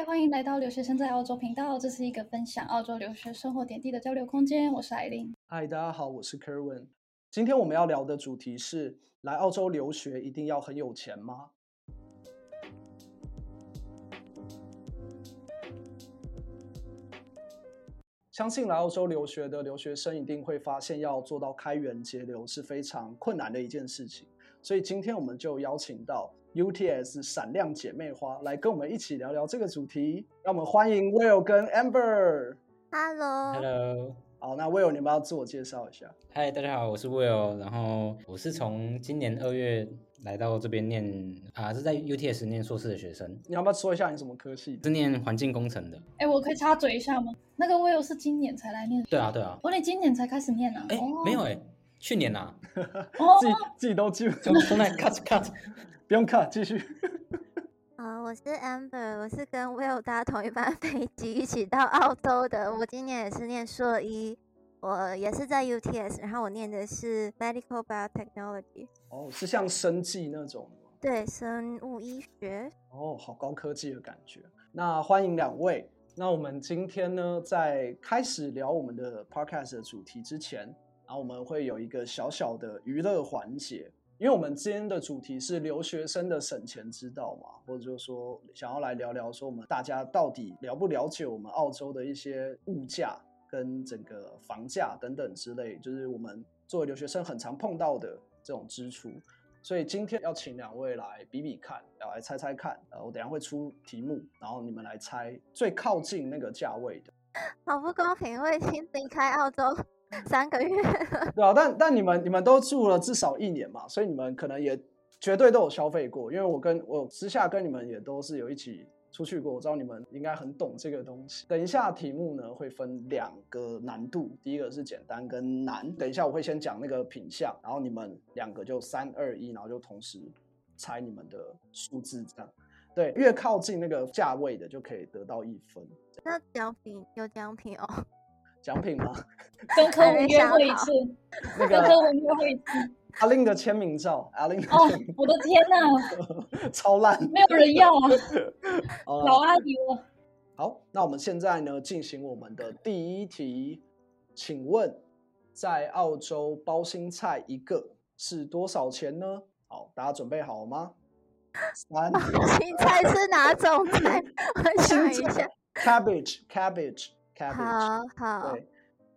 嗨，欢迎来到留学生在澳洲频道。这是一个分享澳洲留学生活点滴的交流空间。我是艾琳。嗨，大家好，我是 Kerwin。今天我们要聊的主题是：来澳洲留学一定要很有钱吗？相信来澳洲留学的留学生一定会发现，要做到开源节流是非常困难的一件事情。所以今天我们就邀请到 UTS 闪亮姐妹花来跟我们一起聊聊这个主题。让我们欢迎 Will 跟 Amber。Hello，Hello。好，那 Will 你们要自我介绍一下。嗨，大家好，我是 Will。然后我是从今年二月来到这边念啊，是在 UTS 念硕士的学生。你要不要说一下你什么科系？是念环境工程的。哎，我可以插嘴一下吗？那个 Will 是今年才来念？对啊，对啊。我、哦、你今年才开始念啊？哎，没有哎，去年呐、啊。自己自己都记不住。从来 cut cut，不用 cut，继续。啊，我是 Amber，我是跟 Will 搭同一班飞机一起到澳洲的。我今年也是念硕一。我也是在 UTS，然后我念的是 Medical Biotechnology。哦，是像生技那种吗？对，生物医学。哦，好高科技的感觉。那欢迎两位。那我们今天呢，在开始聊我们的 Podcast 的主题之前，然后我们会有一个小小的娱乐环节，因为我们今天的主题是留学生的省钱之道嘛，或者就是说想要来聊聊说我们大家到底了不了解我们澳洲的一些物价。跟整个房价等等之类，就是我们作为留学生很常碰到的这种支出，所以今天要请两位来比比看，要来猜猜看。呃，我等下会出题目，然后你们来猜最靠近那个价位的。好不公平，我已经离开澳洲三个月了。对啊，但但你们你们都住了至少一年嘛，所以你们可能也绝对都有消费过，因为我跟我私下跟你们也都是有一起。出去过，我知道你们应该很懂这个东西。等一下题目呢会分两个难度，第一个是简单跟难。等一下我会先讲那个品相，然后你们两个就三二一，然后就同时猜你们的数字，这样。对，越靠近那个价位的就可以得到一分。那奖品有奖品哦？奖品吗？跟客户约会一次，那个跟客户约会一次。阿玲的签名照，阿玲的哦，我的天哪，超烂，没有人要啊，老阿姨了。好，那我们现在呢进行我们的第一题，请问在澳洲包心菜一个是多少钱呢？好，大家准备好了吗？三，包心菜是哪种菜？我想一下好好，对，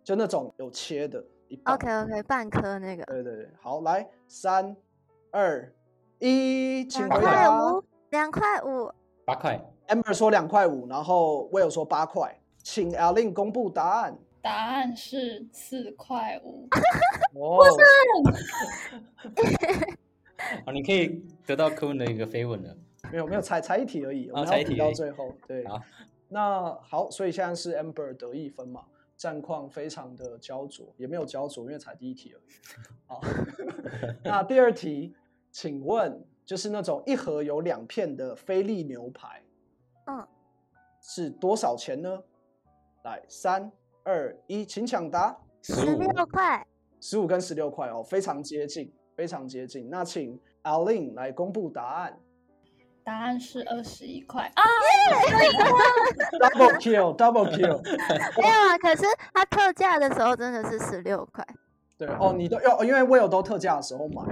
就那种有切的。OK OK，半颗那个。对对对，好，来，三、二、一，请回答。两块五，两块五，八块。Amber 说两块五，然后 Will 说八块，请 Alin 公布答案。答案是四块五。哇！好，你可以得到柯文的一个飞吻了。没有没有，才才一题而已，我们要比到最后。对，好，那好，所以现在是 Amber 得一分嘛？战况非常的焦灼，也没有焦灼，因为才第一题而已。好，那第二题，请问就是那种一盒有两片的菲力牛排，嗯，是多少钱呢？来，三二一，请抢答。十六块。十五跟十六块哦，非常接近，非常接近。那请 Alin 来公布答案。答案是二十一块啊！Double kill，Double kill。没有啊，可是它特价的时候真的是十六块。对哦，你都要，因为 Will 都特价的时候买。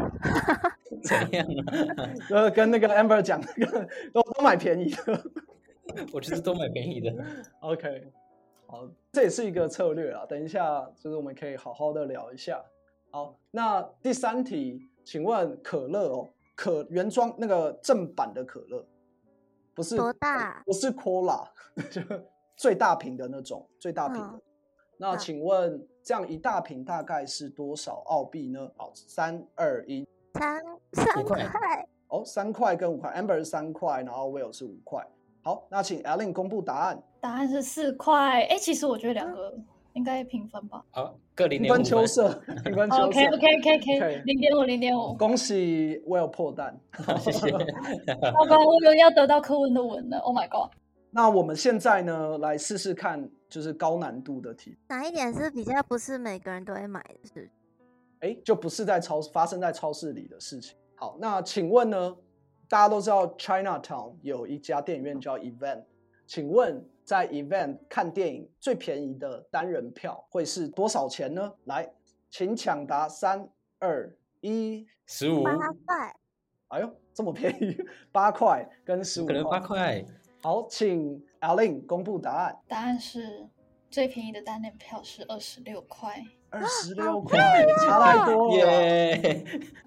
怎样啊？呃，跟那个 Amber 讲，那个都都买便宜的。我就是都买便宜的。OK，好，这也是一个策略啊。等一下，就是我们可以好好的聊一下。好，那第三题，请问可乐哦。可原装那个正版的可乐，不是多大？不是 Cola，就最大瓶的那种，最大瓶的。嗯、那请问这样一大瓶大概是多少澳币呢？好，三二一，三三块。哦，三块跟五块，Amber 是三块，然后 Will 是五块。好，那请 Alin 公布答案。答案是四块。哎、欸，其实我觉得两个。嗯应该平分吧。好，各零点五分。秋色，平分秋色。OK OK OK OK，零点五零点五。恭喜 Will 破蛋，好，谢谢。好吧，我有要得到柯文的吻了。Oh my god！那我们现在呢，来试试看，就是高难度的题。哪一点是比较不是每个人都会买的？是？哎，就不是在超发生在超市里的事情。好，那请问呢？大家都知道 Chinatown 有一家电影院叫 Event。请问在 event 看电影最便宜的单人票会是多少钱呢？来，请抢答，三二一，十五。八块。哎呦，这么便宜，八块跟十五块。可能八块。好，请 Alin 公布答案。答案是最便宜的单人票是二十六块。二十六块，差太多了。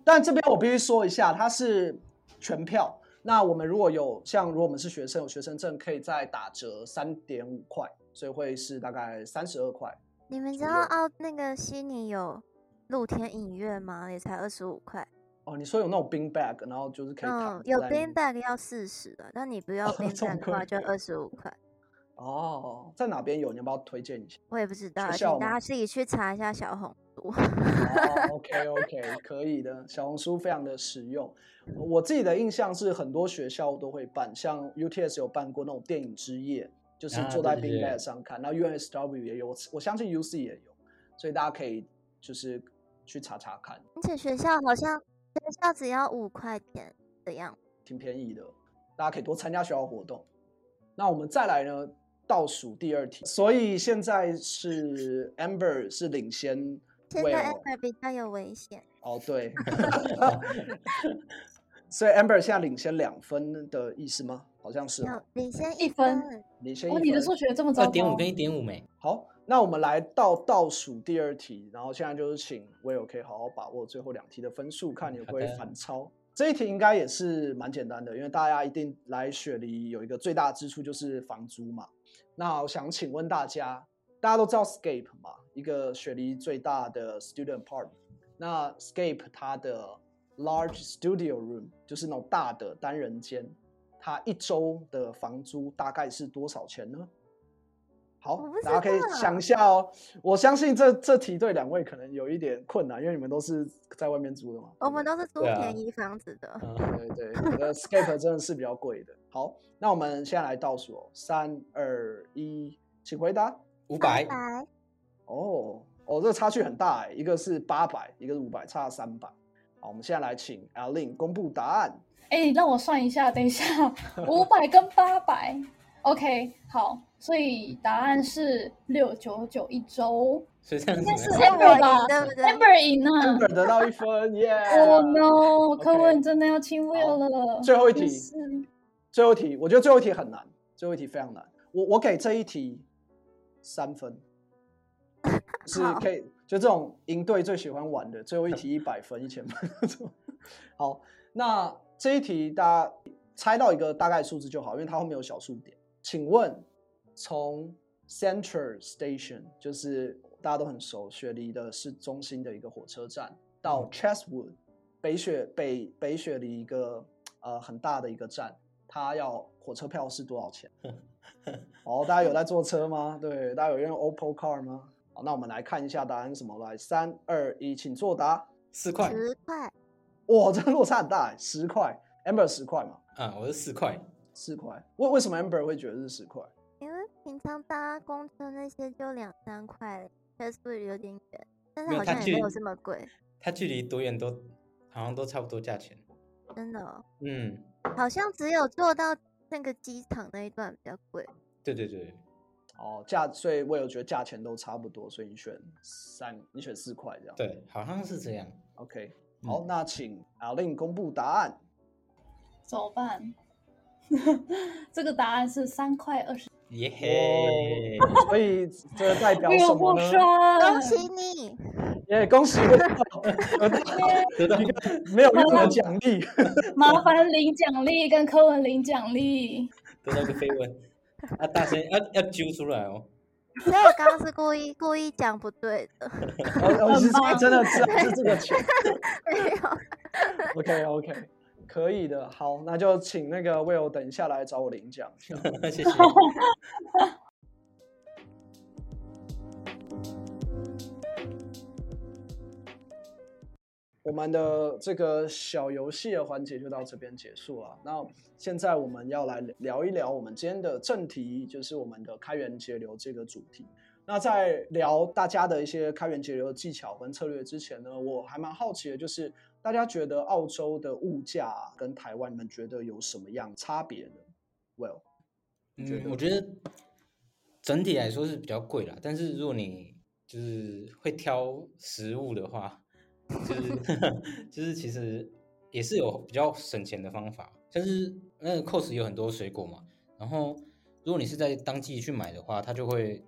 但这边我必须说一下，它是全票。那我们如果有像，如果我们是学生，有学生证，可以再打折三点五块，所以会是大概三十二块。你们知道澳那个悉尼有露天影院吗？也才二十五块。哦，你说有那种 bean bag，然后就是可以嗯，有 bean bag 要四十的，但你不要 bean bag 的话就二十五块。哦，在哪边有？你要不要推荐一下？我也不知道，请大家自己去查一下小红，OK OK，可以的，小红书非常的实用。我自己的印象是很多学校都会办，像 UTS 有办过那种电影之夜，就是坐在 bean bag 上看。然后 UNSW 也有，我相信 UC 也有，所以大家可以就是去查查看。而且学校好像学校只要五块钱的样子，挺便宜的，大家可以多参加学校活动。那我们再来呢？倒数第二题，所以现在是 Amber 是领先。现在 Amber 比较有危险。哦，对。所以 Amber 现在领先两分的意思吗？好像是。领先一分。领先一分。哦，你的数学这么糟。二点五跟一点五没。好，那我们来到倒数第二题，然后现在就是请 Will 可以好好把握最后两题的分数，看你会不会反超。这一题应该也是蛮简单的，因为大家一定来雪梨有一个最大支出就是房租嘛。那我想请问大家，大家都知道 Scape 吗？一个雪梨最大的 student apartment。那 Scape 它的 large studio room 就是那种大的单人间，它一周的房租大概是多少钱呢？好，大家可以想一下哦。我相信这这题对两位可能有一点困难，因为你们都是在外面租的嘛。我们都是租便宜房子的。对对，对，我的 Scape 真的是比较贵的。好，那我们现在来倒数哦，三二一，请回答。五百。哦哦，这个差距很大哎，一个是八百，一个是五百，差三百。好，我们现在来请 Alin 公布答案。哎，让我算一下，等一下，五百跟八百。OK，好。所以答案是六九九一周，所以这样子应该是 Amber 吧？对不对？Amber 赢了，Amber 得到一分，耶、yeah! Oh no，柯文真的要亲 Will 了。最后一题，最后一题，我觉得最后一题很难，最后一题非常难。我我给这一题三分，是可以，就这种赢队最喜欢玩的，最后一题一百分、一千分。好，那这一题大家猜到一个大概数字就好，因为它后面有小数点。请问？从 Central Station 就是大家都很熟，雪梨的市中心的一个火车站，到 Chatswood 北雪北北雪梨一个呃很大的一个站，它要火车票是多少钱？哦，大家有在坐车吗？对，大家有用 Opal Car 吗？好，那我们来看一下答案是什么？来，三二一，请作答。四块。十块。哇，这个落差很大，十块。Amber 十块嘛？啊，我是四块。四块。为为什么 Amber 会觉得是十块？因为平常搭公车那些就两三块，确实有点远，但是好像也没有这么贵。它距离多远都好像都差不多价钱。真的哦？嗯，好像只有坐到那个机场那一段比较贵。对对对。哦，价，所以我有觉得价钱都差不多，所以你选三，你选四块这样。对，好像是这样。OK，好，嗯、那请 Alin 公布答案。怎么办？这个答案是三块二十。耶嘿！所以这代表什么呢？恭喜你！耶，恭喜！得到一个没有任何奖励，麻烦领奖励跟柯文领奖励。得到一个飞吻，啊，大声要要揪出来哦！所以我刚刚是故意故意讲不对的。我是真的是是这个钱。没有。OK OK。可以的，好，那就请那个 Will 等一下来找我领奖。谢谢。我们的这个小游戏的环节就到这边结束了。那现在我们要来聊一聊我们今天的正题，就是我们的开源节流这个主题。那在聊大家的一些开源节流的技巧跟策略之前呢，我还蛮好奇的，就是。大家觉得澳洲的物价跟台湾，你们觉得有什么样差别呢？Well，嗯，我觉得整体来说是比较贵啦，但是如果你就是会挑食物的话，就是 就是其实也是有比较省钱的方法，像是那个 Costco 有很多水果嘛，然后如果你是在当季去买的话，它就会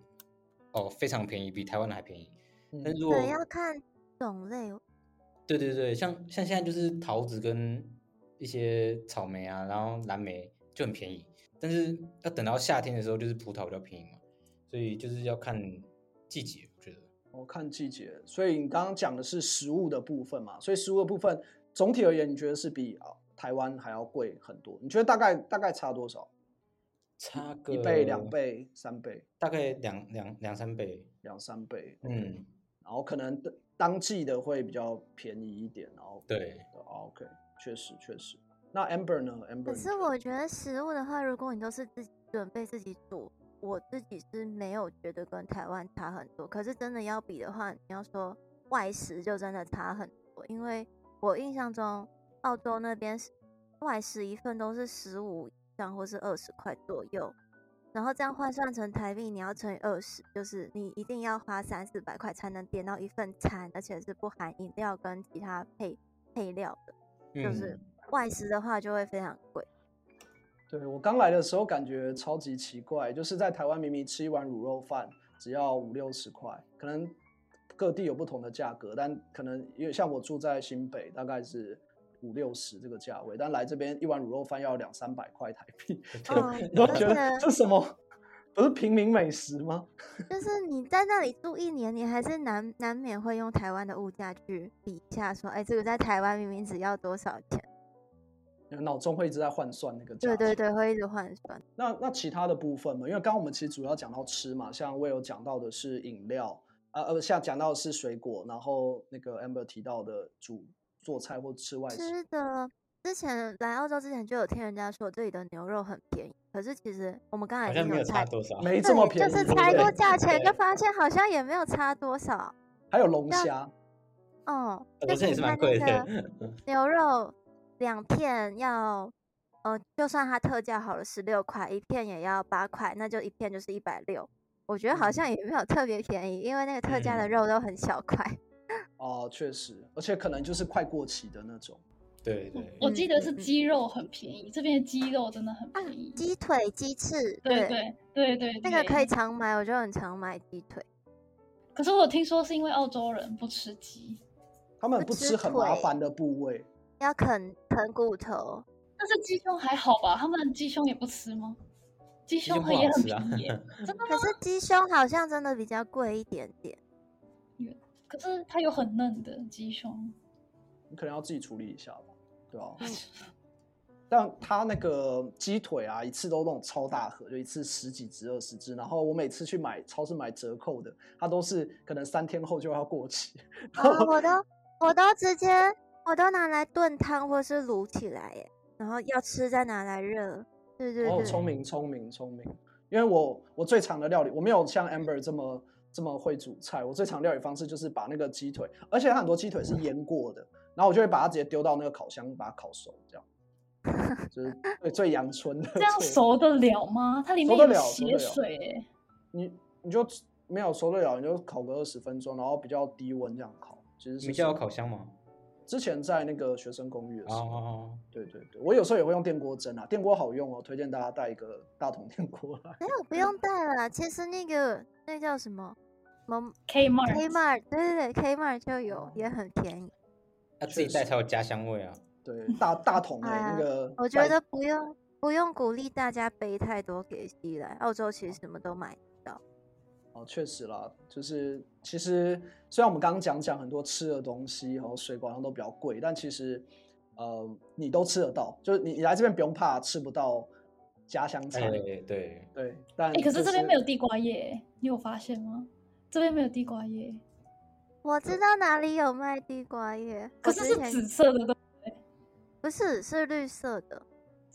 哦非常便宜，比台湾的还便宜。但是如果要看种类，对对对，像像现在就是桃子跟一些草莓啊，然后蓝莓就很便宜。但是要等到夏天的时候，就是葡萄比较便宜嘛，所以就是要看季节，我看季节，所以你刚刚讲的是食物的部分嘛，所以食物的部分总体而言，你觉得是比啊台湾还要贵很多？你觉得大概大概差多少？差个一倍、两倍、三倍？大概两两两三倍，两三倍。嗯，然后可能当季的会比较便宜一点，然后对，OK，确实确实。那 Amber 呢？Amber，可是我觉得食物的话，如果你都是自己准备自己煮，我自己是没有觉得跟台湾差很多。可是真的要比的话，你要说外食就真的差很多，因为我印象中澳洲那边外食一份都是十五以上或是二十块左右，然后这样换算成台币，你要乘以二十，就是你一定要花三四百块才能点到一份餐，而且是不含饮料跟其他配配料的，就是。嗯外食的话就会非常贵。对，我刚来的时候感觉超级奇怪，就是在台湾明明吃一碗卤肉饭只要五六十块，可能各地有不同的价格，但可能因为像我住在新北，大概是五六十这个价位，但来这边一碗卤肉饭要两三百块台币，你都、觉得这什么？不是平民美食吗？就是你在那里住一年，你还是难难免会用台湾的物价去比一下，说，哎，这个在台湾明明只要多少钱？脑中会一直在换算那个价，对对对，会一直换算。那那其他的部分嘛，因为刚刚我们其实主要讲到吃嘛，像我有讲到的是饮料，呃呃，像讲到的是水果，然后那个 Amber 提到的煮做菜或吃外食。吃的，之前来澳洲之前就有听人家说这里的牛肉很便宜，可是其实我们刚才没有差多少，没这么便宜，就是猜过价钱就发现好像也没有差多少。还有龙虾，哦，龙虾也是蛮贵的，牛肉。两片要，呃，就算它特价好了十六块，一片也要八块，那就一片就是一百六。我觉得好像也没有特别便宜，因为那个特价的肉都很小块。哦，确实，而且可能就是快过期的那种。对对，我记得是鸡肉很便宜，这边的鸡肉真的很便宜。鸡腿、鸡翅，对对对对，那个可以常买，我就很常买鸡腿。可是我听说是因为澳洲人不吃鸡，他们不吃很麻烦的部位。要啃啃骨头，但是鸡胸还好吧？他们鸡胸也不吃吗？鸡胸也很便宜，真的吗？可是鸡胸好像真的比较贵一点点。可是它有很嫩的鸡胸，你可能要自己处理一下吧，对啊？但他那个鸡腿啊，一次都那种超大盒，就一次十几只、二十只。然后我每次去买超市买折扣的，它都是可能三天后就要过期。哦，我都我都直接。我都拿来炖汤或是卤起来耶，然后要吃再拿来热。对对对，哦，聪明聪明聪明。因为我我最常的料理，我没有像 Amber 这么这么会煮菜。我最常料理方式就是把那个鸡腿，而且它很多鸡腿是腌过的，然后我就会把它直接丢到那个烤箱，把它烤熟，这样就是最最阳春的。这样熟得了吗？它里面有血水。你你就没有熟得了，你就烤个二十分钟，然后比较低温这样烤。其实是。你家有烤箱吗？之前在那个学生公寓的时候，oh. 对对对，我有时候也会用电锅蒸啊，电锅好用哦，推荐大家带一个大桶电锅来。没有，不用带了，其实那个那叫什么？Kmart Kmart 对对对，Kmart 就有，也很便宜。要自己带才有家乡味啊。对，大大桶 的那个。我觉得不用不用鼓励大家背太多给西来，澳洲其实什么都买。哦，确实啦，就是其实虽然我们刚刚讲讲很多吃的东西，然后水果上都比较贵，但其实呃你都吃得到，就是你你来这边不用怕吃不到家乡菜。对对对，但、欸、可是这边没有地瓜叶，你有发现吗？这边没有地瓜叶。我知道哪里有卖地瓜叶，可是是紫色的，对不对？不是，是绿色的。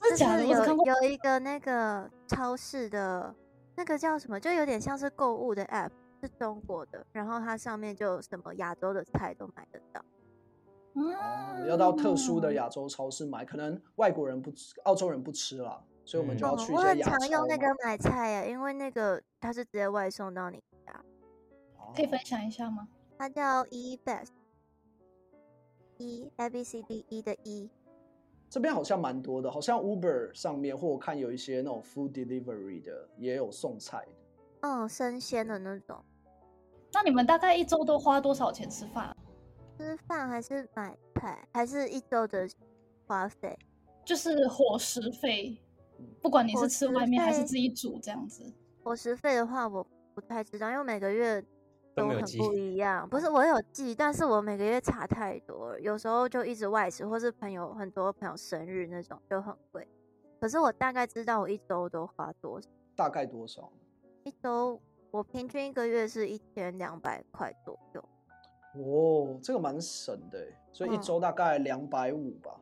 是假的？有有一个那个超市的。那个叫什么？就有点像是购物的 app，是中国的，然后它上面就什么亚洲的菜都买得到。哦，要到特殊的亚洲超市买，可能外国人不吃，澳洲人不吃啦。所以我们就要去一哦、我很些亚常用那个买菜耶，因为那个它是直接外送到你家。哦可以分享一下吗？它叫 E Best，E A B C D E 的 E。这边好像蛮多的，好像 Uber 上面或我看有一些那种 food delivery 的，也有送菜的。嗯，生鲜的那种。那你们大概一周都花多少钱吃饭？吃饭还是买菜，还是一周的花费？就是伙食费，不管你是吃外面还是自己煮这样子。伙食费的话，我不太知道，因为每个月都很都没有记不一样。不是我有记，但是我每个月差太多，有时候就一直外食，或是朋友很多朋友生日那种就很贵。可是我大概知道我一周都花多少，大概多少？一周我平均一个月是一千两百块左右。哦，这个蛮省的，所以一周大概两百五吧，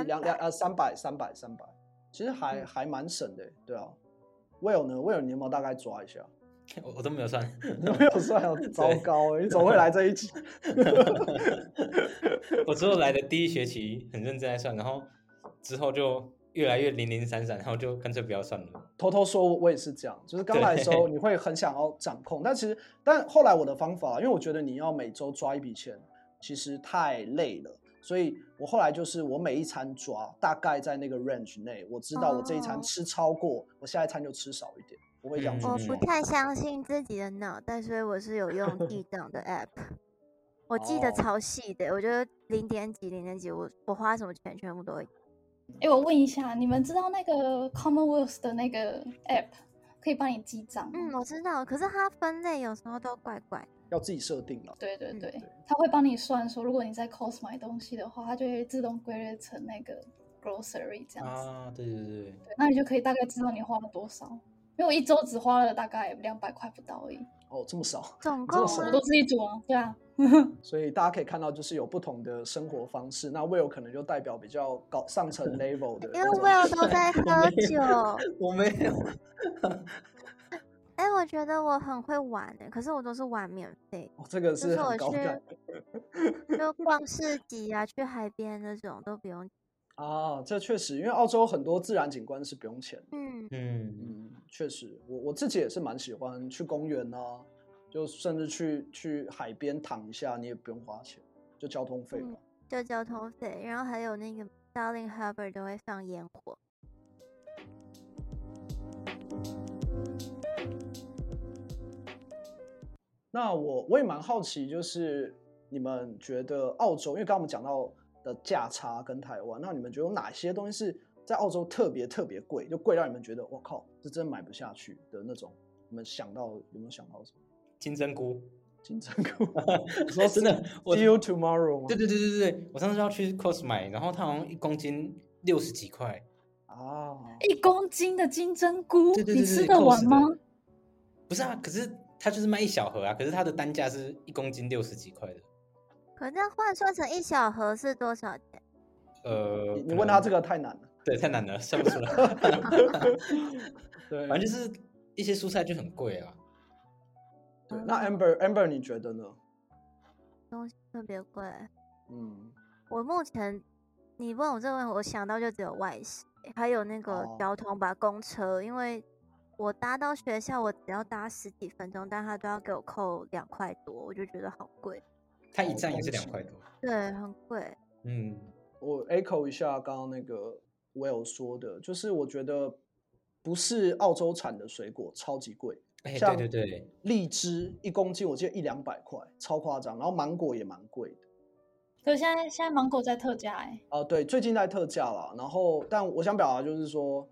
一两两呃三百三百三百，其实还、嗯还蛮省的耶，对啊。Will 呢？Will 你有没有大概抓一下？我我都没有算，你没有算哦，糟糕耶，你怎么会来这一集？我之后来的第一学期很认真在算，然后之后就越来越零零散散，然后就干脆不要算了。偷偷说，我也是这样，就是刚来的时候你会很想要掌控，但其实，但后来我的方法，因为我觉得你要每周抓一笔钱，其实太累了，所以我后来就是我每一餐抓，大概在那个 range 内，我知道我这一餐吃超过，哦我下一餐就吃少一点，我。不太相信自己的脑袋，所以我是有用 记账的 app，我记得哦超细的，我觉得零点几零点几，我我花什么钱全部都会。哎、我问一下，你们知道那个 Commonwealth 的那个 app 可以帮你记账？嗯，我知道，可是它分类有时候都怪怪。要自己设定了。对对对，嗯它会帮你算说，如果你在 Cost 买东西的话，它就会自动归类成那个 grocery 这样子。啊，对对对对，对，那你就可以大概知道你花了多少。因为我一周只花了大概两百块不到而已，哦，这么少，总共这么少我都自己煮啊。对啊，所以大家可以看到，就是有不同的生活方式。那 Will 可能就代表比较高上层 level 的因为，Will 都在 喝酒。我没有，哎、我觉得我很会玩哎，可是我都是玩免费，哦，这个就是是我很高感去就逛市集啊，去海边那种都不用。啊。这确实，因为澳洲很多自然景观是不用钱的。嗯，嗯，嗯，确实，我我自己也是蛮喜欢去公园啊，就甚至去去海边躺一下，你也不用花钱，就交通费嘛。就交通费，然后还有那个 Darling Harbour 都会放烟火。那我我也蛮好奇，就是你们觉得澳洲，因为刚刚我们讲到的价差跟台湾，那你们觉得有哪些东西是在澳洲特别特别贵，就贵到你们觉得我靠，这真买不下去的那种？你们想到有没有想到什么？金针菇，金针菇？说真的，我 See you tomorrow 吗？对对对对对，我上次要去 Cos 买，然后它好像一公斤六十几块，啊，一公斤的金针菇，对对对你吃得完吗？不是啊，可是它就是卖一小盒啊，可是它的单价是一公斤六十几块的。可是这样换算成一小盒是多少钱？呃，你你问他这个太难了。对，太难了，算不出来。对，反正就是一些蔬菜就很贵啊。对。那 Amber Amber 你觉得呢？东西特别贵。嗯，我目前你问我这个问题，我想到就只有外食，还有那个哦交通吧，公车，因为我搭到学校，我只要搭十几分钟，但他都要给我扣两块多，我就觉得好贵。它一站也是两块多。对，很贵。嗯，我 echo 一下刚刚那个 Will 说的，就是我觉得不是澳洲产的水果超级贵，哎、像对对对，荔枝一公斤我记得一两百块，超夸张。然后芒果也蛮贵的。可是现在现在芒果在特价哎、哦、对，最近在特价啦。然后，但我想表达就是说，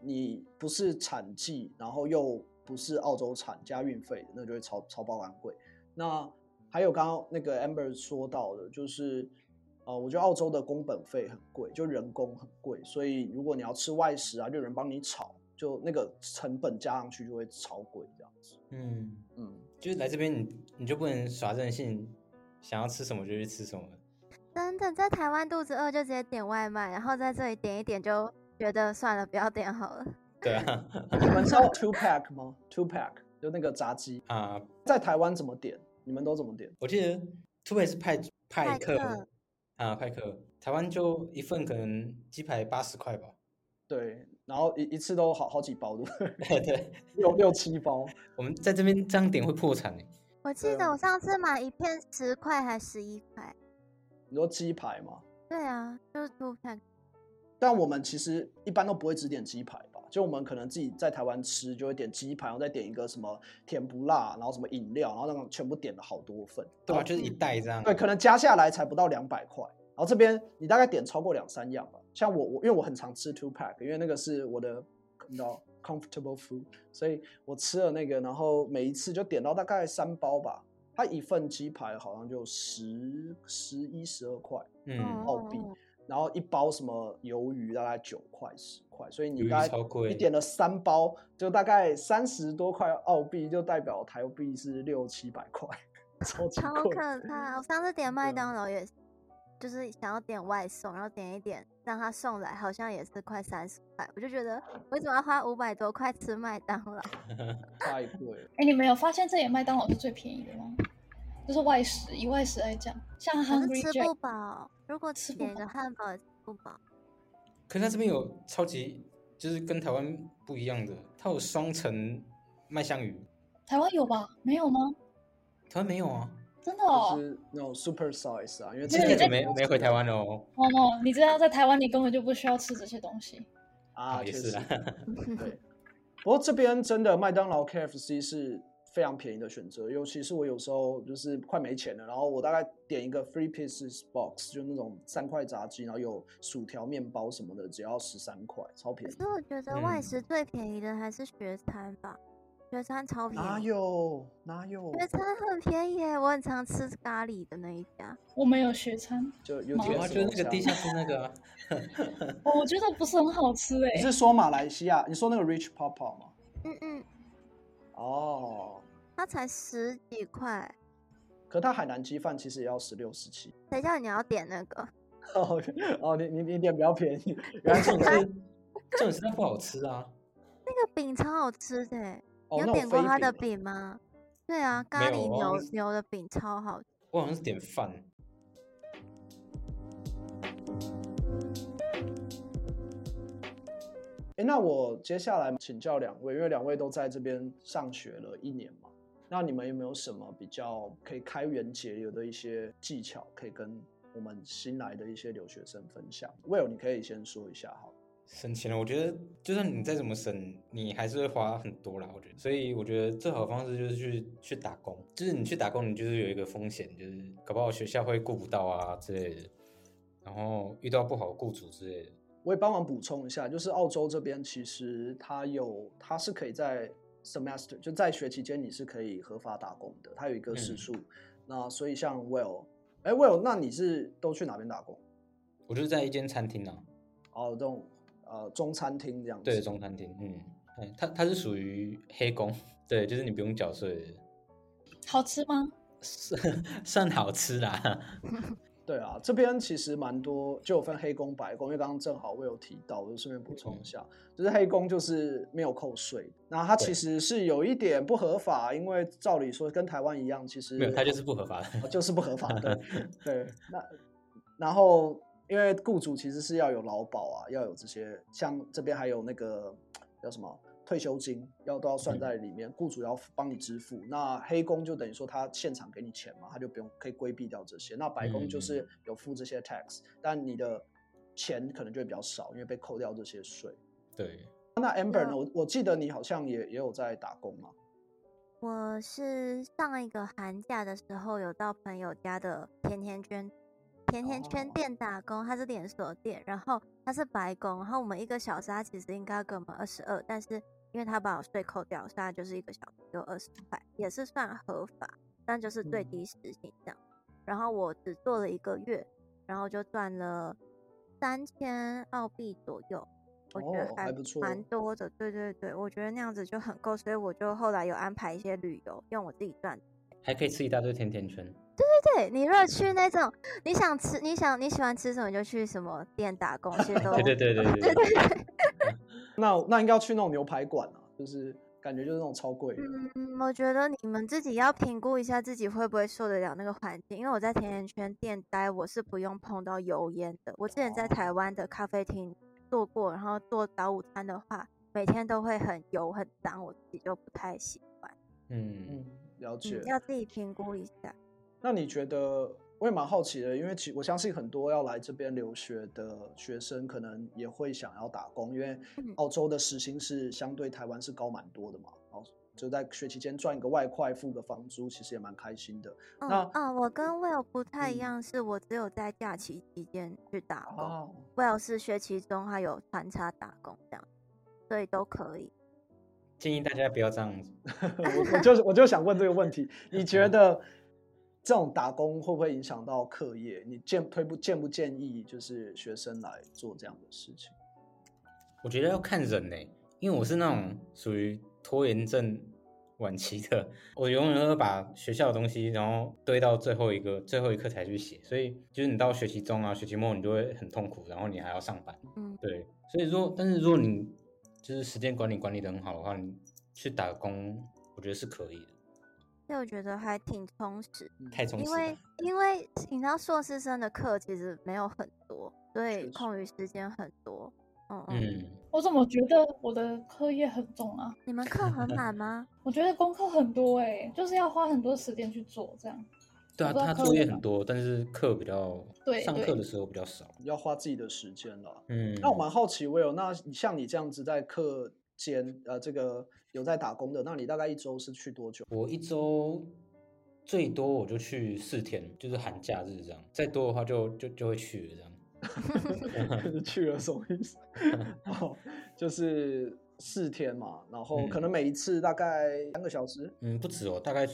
你不是产季，然后又不是澳洲产加运费的，那就会超超爆干贵。那还有刚刚那个 Amber 说到的，就是呃，我觉得澳洲的工本费很贵，就人工很贵，所以如果你要吃外食啊，就有人帮你炒，就那个成本加上去就会超贵这样子。嗯，嗯，就是来这边你你就不能耍任性，想要吃什么就去吃什么。真的，在台湾肚子饿就直接点外卖，然后在这里点一点就觉得算了，不要点好了。对啊，你们知道 Two Pack 吗？Two Pack 就那个炸鸡，啊，在台湾怎么点？你们都怎么点？我记得突北是派派派克克啊，派克，台湾就一份可能鸡排八十块吧。对，然后一一次都好好几包，对不对？对，六六七包。我们在这边这样点会破产。我记得我上次买一片十块还十一块。你说鸡排吗？对啊，就是 two pack。但我们其实一般都不会只点鸡排吧？就我们可能自己在台湾吃，就会点鸡排，然后再点一个什么甜不辣，然后什么饮料，然后那种全部点了好多份。对啊，就是一袋这样。对，可能加下来才不到两百块。然后这边你大概点超过两三样吧。像我我因为我很常吃 two pack，因为那个是我的你知道 comfortable food，所以我吃了那个，然后每一次就点到大概三包吧。它一份鸡排好像就十十一十二块，嗯，澳币。然后一包什么鱿鱼大概九块十块，所以你大概你点了三包，就大概三十多块澳币，就代表台币是六七百块，超级贵。超可怕！我上次点麦当劳也，就是想要点外送，然后点一点让他送来，好像也是快三十块，我就觉得为什么要花五百多块吃麦当劳？太贵了！哎，你们有发现这里麦当劳是最便宜的吗？就是外食，以外食来讲，像 Hungry Jack 吃不饱。如果吃点个汉堡吃不饱。可是他这边有超级，就是跟台湾不一样的，它有双层麦香鱼。台湾有吧？没有吗？台湾没有啊。真的哦。就是那种 super size 啊，因为之前没没回台湾哦。哦哦，你知道在台湾你根本就不需要吃这些东西。啊，也是啊。对。不过这边真的麦当劳 KFC 是。非常便宜的选择，尤其是我有时候就是快没钱了，然后我大概点一个 three pieces box，就那种三块炸鸡，然后有薯条、面包什么的，只要十三块，超便宜。可是我觉得外食最便宜的还是学餐吧，嗯、学餐超便宜。哪有哪有？学餐很便宜耶，我很常吃咖喱的那一家。我没有学餐，就有啊，就那个地下室那个、啊。我觉得不是很好吃哎。你是说马来西亚？你说那个 Rich Papa 吗？嗯嗯。哦。它才十几块，可它海南鸡饭其实也要十六、十七。谁叫你要点那个？哦哦，你你你点比较便宜，原来这种 是这种是不好吃啊。那个饼超好吃的，哦、你有点过他的饼吗？对啊，咖喱牛牛的饼超好吃。我好像是点饭。哎，那我接下来请教两位，因为两位都在这边上学了一年嘛。那你们有没有什么比较可以开源节流的一些技巧，可以跟我们新来的一些留学生分享？Will，你可以先说一下哈。省钱了，我觉得就算你再怎么省，你还是会花很多啦。我觉得，所以我觉得最好的方式就是去去打工。就是你去打工，你就是有一个风险，就是搞不好学校会顾不到啊之类的，然后遇到不好的雇主之类的。我也帮忙补充一下，就是澳洲这边其实它有，它是可以在。Semester 就在学期间你是可以合法打工的，它有一个时数。嗯、那所以像 Will，哎、欸、Will，那你是都去哪边打工？我就是在一间餐厅啊。哦，这种呃中餐厅这样子。对，中餐厅，嗯，它它是属于黑工，对，就是你不用缴税。好吃吗？算 算好吃啦。对啊，这边其实蛮多，就有分黑工、白工。因为刚刚正好我有提到，我就顺便补充一下，嗯、就是黑工就是没有扣税，那它其实是有一点不合法，因为照理说跟台湾一样，其实没有，它就是不合法的，就是不合法的。对，那然后因为雇主其实是要有劳保啊，要有这些，像这边还有那个叫什么？退休金要都要算在里面，雇主要帮你支付。那黑工就等于说他现场给你钱嘛，他就不用可以规避掉这些。那白工就是有付这些 tax，但你的钱可能就会比较少，因为被扣掉这些税。对。那 Amber 呢？我我记得你好像也也有在打工嘛？我是上一个寒假的时候有到朋友家的甜甜圈甜甜圈店打工，它是连锁店，然后它是白工，然后我们一个小时他其实应该要给我们二十二，但是因为他把我税扣掉，现在就是一个小时就二十块，也是算合法，但就是最低时薪这样。嗯、然后我只做了一个月，然后就赚了三千澳币左右，我觉得还蛮多的。对对对，我觉得那样子就很够，所以我就后来有安排一些旅游，用我自己赚，还可以吃一大堆甜甜圈。对对对，你如果去那种你想吃、你想你喜欢吃什么，就去什么店打工，其实都对对对对对对，对。那那应该要去那种牛排馆啊，就是感觉就是那种超贵。嗯，我觉得你们自己要评估一下自己会不会受得了那个环境，因为我在甜甜圈店待，我是不用碰到油烟的。我之前在台湾的咖啡厅做过，然后做早午餐的话，每天都会很油很脏，我自己就不太喜欢。嗯嗯，了解。嗯，要自己评估一下。那你觉得？我也蛮好奇的，因为其我相信很多要来这边留学的学生，可能也会想要打工，因为澳洲的时薪是相对台湾是高蛮多的嘛。然后就在学期间赚一个外快，付个房租，其实也蛮开心的。嗯、那啊、哦，我跟 Will 不太一样，是我只有在假期期间去打工。哦、Will 是学期中还有穿插打工这样，所以都可以。建议大家不要这样子。我我就我就想问这个问题，你觉得？这种打工会不会影响到课业？你建推不建不建议就是学生来做这样的事情？我觉得要看人呢，因为我是那种属于拖延症晚期的，我永远都会把学校的东西然后堆到最后一个最后一刻才去写，所以就是你到学期中啊、学期末你就会很痛苦，然后你还要上班。嗯，对，所以说，但是如果你就是时间管理管理的很好的话，你去打工，我觉得是可以的。所以我觉得还挺充实，太充实。因为因为你知道硕士生的课其实没有很多，所以空余时间很多。嗯嗯。我怎么觉得我的课业很重啊？你们课很满吗？我觉得功课很多哎、欸，就是要花很多时间去做这样。对啊，他作业很多，但是课比较对，上课的时候比较少，要花自己的时间了。嗯。那我蛮好奇，Will，那像你这样子在课间呃这个。有在打工的，那你大概一周是去多久？我一周最多我就去四天，就是寒假日这样。再多的话就就就会去了这样。去了什么意思？哦，就是四天嘛，然后可能每一次大概三个小时。嗯，不止哦，大概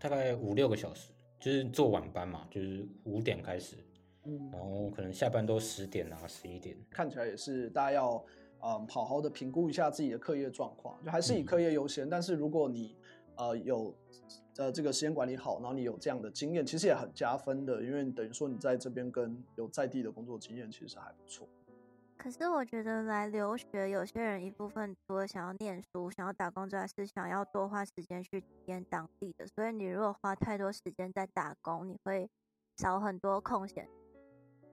大概五六个小时，就是做晚班嘛，就是五点开始，嗯，然后可能下班都十点啊，十一点。看起来也是大家要。嗯，好好的评估一下自己的课业状况，就还是以课业优先。嗯、但是如果你呃有呃这个时间管理好，然后你有这样的经验，其实也很加分的，因为等于说你在这边跟有在地的工作经验，其实还不错。可是我觉得来留学，有些人一部分除了想要念书、想要打工之外，是想要多花时间去体验当地的。所以你如果花太多时间在打工，你会少很多空闲。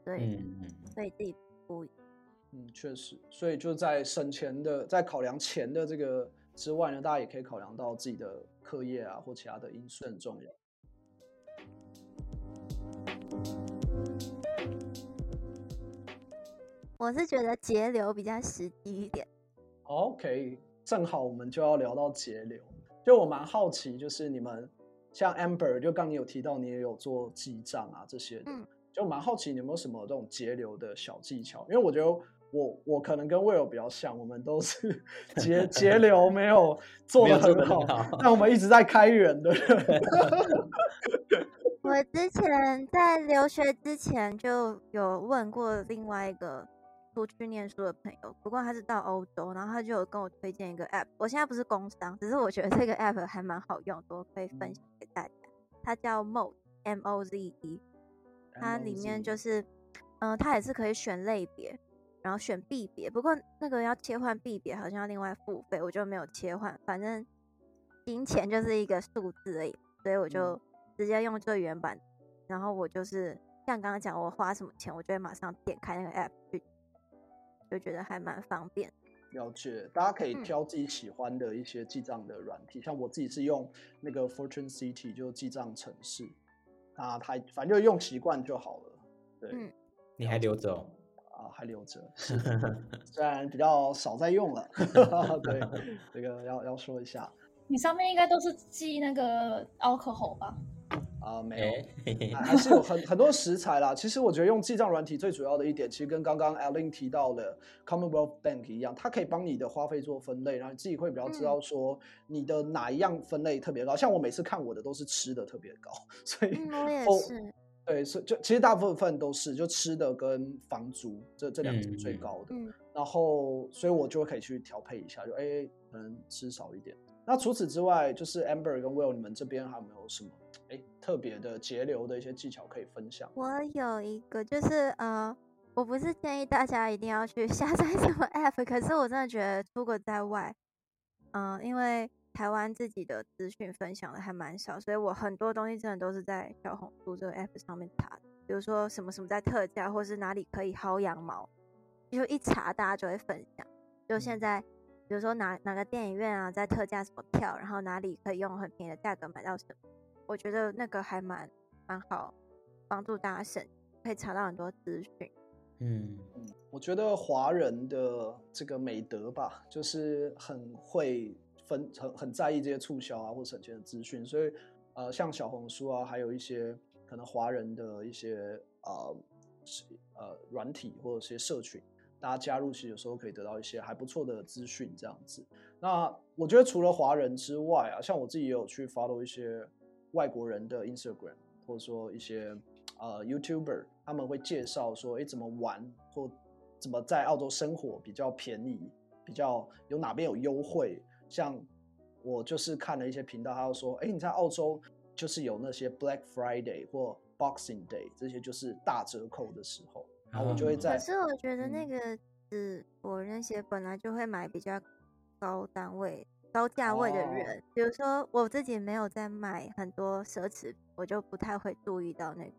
对，嗯、所以自己不。嗯，确实，所以就在省钱的，在考量钱的这个之外呢，大家也可以考量到自己的课业啊或其他的因素很重要。我是觉得节流比较实际一点。OK，正好我们就要聊到节流。就我蛮好奇，就是你们像 Amber，就刚你有提到你也有做记账啊这些的，嗯、就蛮好奇你有没有什么这种节流的小技巧？因为我觉得。我我可能跟 Will 比较像，我们都是 节节流没有做的很好，但我们一直在开源的人。我之前在留学之前就有问过另外一个出去念书的朋友，不过他是到欧洲，然后他就有跟我推荐一个 App。我现在不是工商，只是我觉得这个 App 还蛮好用，我可以分享给大家。它叫 Moze M O Z E，它里面就是，嗯、呃，它也是可以选类别。然后选币别，不过那个要切换币别好像要另外付费，我就没有切换。反正金钱就是一个数字而已，所以我就直接用最原版。然后我就是像刚刚讲，我花什么钱，我就会马上点开那个 app 去，就觉得还蛮方便。了解，大家可以挑自己喜欢的一些记账的软体，嗯、像我自己是用那个 Fortune City 就记账城市，啊，它反正就用习惯就好了。对，嗯、你还留着哦？啊，还留着，虽然比较少在用了。对，这个要要说一下。你上面应该都是记那个 alcohol 吧？啊、呃，没有，还是有很很多食材啦。其实我觉得用记账软体最主要的一点，其实跟刚刚 Alin 提到的 Commonwealth Bank 一样，它可以帮你的花费做分类，然后你自己会比较知道说你的哪一样分类特别高。嗯、像我每次看我的都是吃的特别高，所以、嗯、我也是。对，是就其实大部分都是就吃的跟房租这这两个是最高的，嗯，然后所以我就可以去调配一下，就哎可能吃少一点。那除此之外，就是 Amber 跟 Will 你们这边还有没有什么哎特别的节流的一些技巧可以分享？我有一个，就是呃，我不是建议大家一定要去下载什么 app，可是我真的觉得出国在外，嗯、呃，因为。台湾自己的资讯分享的还蛮少，所以我很多东西真的都是在小红书这个 app 上面查的，比如说什么什么在特价，或是哪里可以薅羊毛，就一查大家就会分享。就现在，比如说哪哪个电影院啊在特价什么票，然后哪里可以用很便宜的价格买到什么，我觉得那个还蛮蛮好，帮助大家省，可以查到很多资讯。嗯嗯，我觉得华人的这个美德吧，就是很会分，很很在意这些促销啊或省钱的资讯，所以呃，像小红书啊，还有一些可能华人的一些呃呃软体或者一些社群，大家加入其实有时候可以得到一些还不错的资讯这样子。那我觉得除了华人之外啊，像我自己也有去 follow 一些外国人的 Instagram，或者说一些。呃，YouTuber 他们会介绍说，哎，怎么玩或怎么在澳洲生活比较便宜，比较有哪边有优惠。像我就是看了一些频道，他就说，哎，你在澳洲就是有那些 Black Friday 或 Boxing Day 这些就是大折扣的时候，然后我就会在。可是我觉得那个是我那些本来就会买比较高单位、高价位的人，哦、比如说我自己没有在买很多奢侈品，我就不太会注意到那个。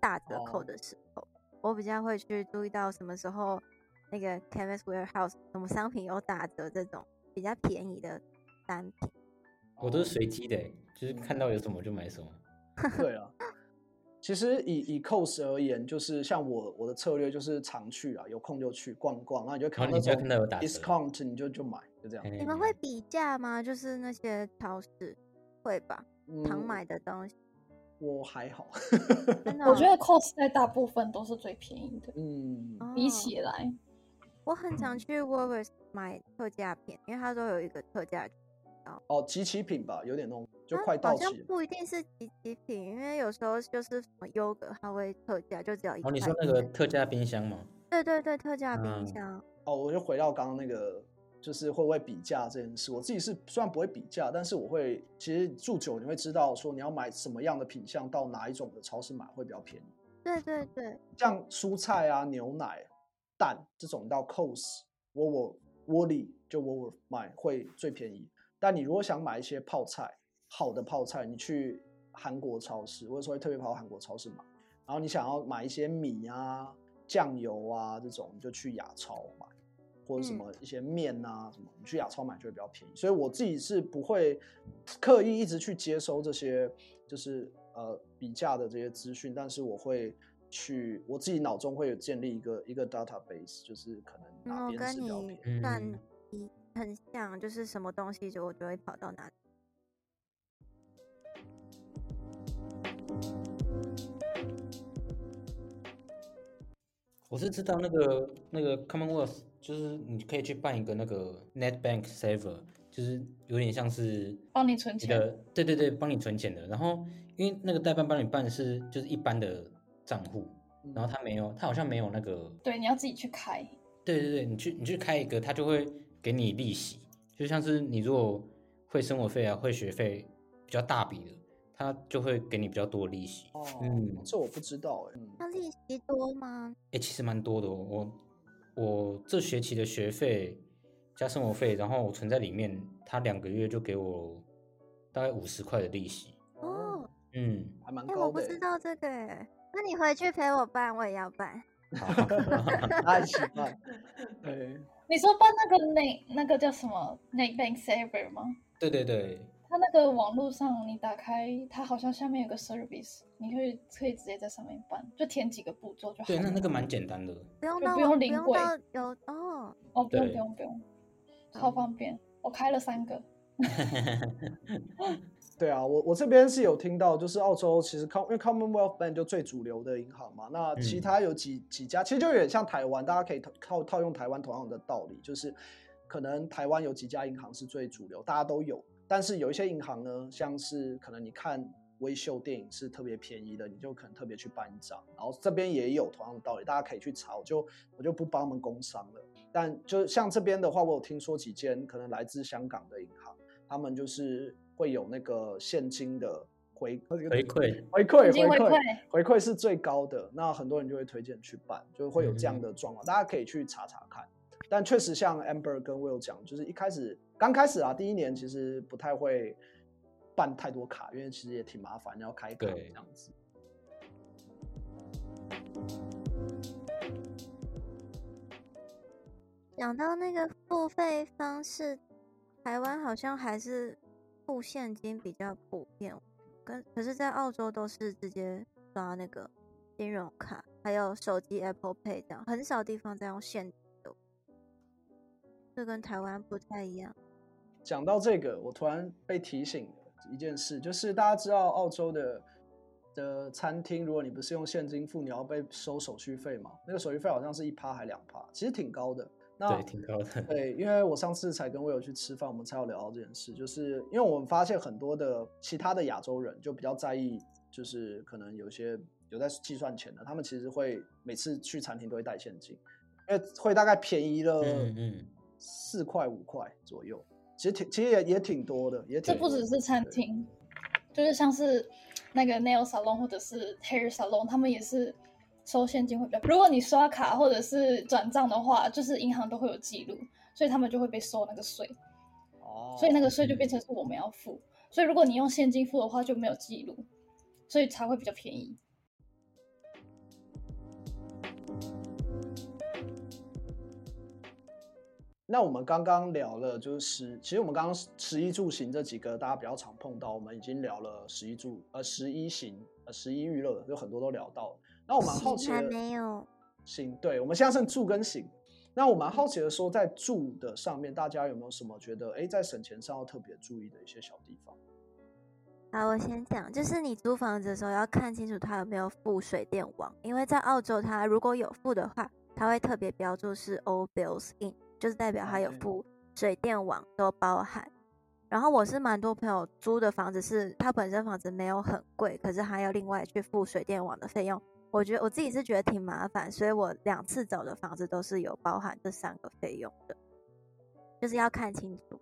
大折扣的时候，哦、我比较会去注意到什么时候那个 Chemist Warehouse 什么商品有打折，这种比较便宜的单品。我都是随机的，就是看到有什么就买什么。对啊，其实以以 Cost 而言，就是像我我的策略就是常去啊，有空就去逛逛，然后你就看到有打 discount 你就就买，就这样。你们会比价吗？就是那些超市会吧？嗯、常买的东西。我还好，我觉得 Cost 在大部分都是最便宜的。嗯，比起来，我很常去 Woolworths 买特价品，因为它都有一个特价。哦，集齐品吧，有点那种就快到期。好像不一定是集齐品，因为有时候就是什么优格，它会特价，就只要一块。哦，你说那个特价冰箱吗？对对对，特价冰箱。哦，我就回到刚刚那个。就是会不会比价这件事，我自己是虽然不会比价，但是我会其实住久你会知道说你要买什么样的品相，到哪一种的超市买会比较便宜。对对对，像蔬菜啊、牛奶、蛋这种到 Coles、Woolworths、Woolies 就 Woolworths 买会最便宜。但你如果想买一些泡菜，好的泡菜，你去韩国超市，我有时候会特别跑到韩国超市买。然后你想要买一些米啊、酱油啊这种，你就去亚超买。或者什么一些面啊什么，你去亚超买就会比较便宜。所以我自己是不会刻意一直去接收这些，就是呃比价的这些资讯，但是我会去我自己脑中会有建立一个一个 database，就是可能哪边是比较便宜。嗯，跟你很像，就是什么东西就我就会跑到哪里。我是知道那个那个 Commonwealth。就是你可以去办一个那个 NetBank Saver，就是有点像是帮你存钱的，对对对，帮你存钱的。然后因为那个代办帮你办的是就是一般的账户，然后他没有，他好像没有那个，对，你要自己去开。对对对，你去你去开一个，他就会给你利息，就像是你如果汇生活费啊、汇学费比较大笔的，他就会给你比较多的利息。哦，嗯，这我不知道哎。那利息多吗？哎，其实蛮多的哦，我。我这学期的学费加生活费，然后我存在里面，他两个月就给我大概五十块的利息。哦，嗯，还蛮高的。欸，我不知道这个，那你回去陪我办，我也要办。好一起办。对，你说办那个那那个叫什么 NetBank Saver 吗？对对对。它那个网络上，你打开它好像下面有个 service，你可以可以直接在上面办，就填几个步骤就好。对，那那个蛮简单的，不用不用临柜，有哦哦，不用不用不用，超方便，我开了三个。对啊，我我这边是有听到，就是澳洲其实 Com 因为 Commonwealth Bank 就最主流的银行嘛，那其他有几几家，其实就有点像台湾，大家可以套套用台湾同样的道理，就是可能台湾有几家银行是最主流，大家都有。但是有一些银行呢，像是可能你看微秀电影是特别便宜的，你就可能特别去办一张。然后这边也有同样的道理，大家可以去查，我就我就不帮他们工商了。但就像这边的话，我有听说几间可能来自香港的银行，他们就是会有那个现金的回回馈回馈回馈回馈回馈是最高的，那很多人就会推荐去办，就会有这样的状况，嗯、大家可以去查查看。但确实像 Amber 跟 Will 讲，就是一开始刚开始啊，第一年其实不太会办太多卡，因为其实也挺麻烦，要开卡这样子。讲到那个付费方式，台湾好像还是付现金比较普遍，跟可是，在澳洲都是直接刷那个金融卡，还有手机 Apple Pay 这样，很少地方在用现金，这跟台湾不太一样。讲到这个，我突然被提醒一件事，就是大家知道澳洲的的餐厅，如果你不是用现金付，你要被收手续费嘛？那个手续费好像是一趴还两趴，其实挺高的。那对，挺高的。对，因为我上次才跟 Will 去吃饭，我们才有聊到这件事，就是因为我们发现很多的其他的亚洲人就比较在意，就是可能有些有在计算钱的，他们其实会每次去餐厅都会带现金，因为会大概便宜了嗯四块五块左右，其实挺其实也也挺多的，也挺。这不只是餐厅，就是像是那个 nail salon 或者是 hair salon，他们也是。收现金会比较，如果你刷卡或者是转账的话，就是银行都会有记录，所以他们就会被收那个税。哦，所以那个税就变成是我们要付。所以如果你用现金付的话，就没有记录，所以才会比较便宜。那我们刚刚聊了，就是其实我们刚刚十一住行这几个大家比较常碰到，我们已经聊了十一住呃食衣行呃食衣娱乐，有很多都聊到了。那我蛮好奇没有行，对，我们现在剩住跟行。那我蛮好奇的说，在住的上面，大家有没有什么觉得，哎，在省钱上要特别注意的一些小地方？好，我先讲，就是你租房子的时候要看清楚它有没有附水电网，因为在澳洲，它如果有附的话，它会特别标注是 all bills in，就是代表它有附水电网都包含。然后我是蛮多朋友租的房子是，是它本身房子没有很贵，可是还要另外去付水电网的费用。我觉得我自己是觉得挺麻烦，所以我两次找的房子都是有包含这三个费用的，就是要看清楚。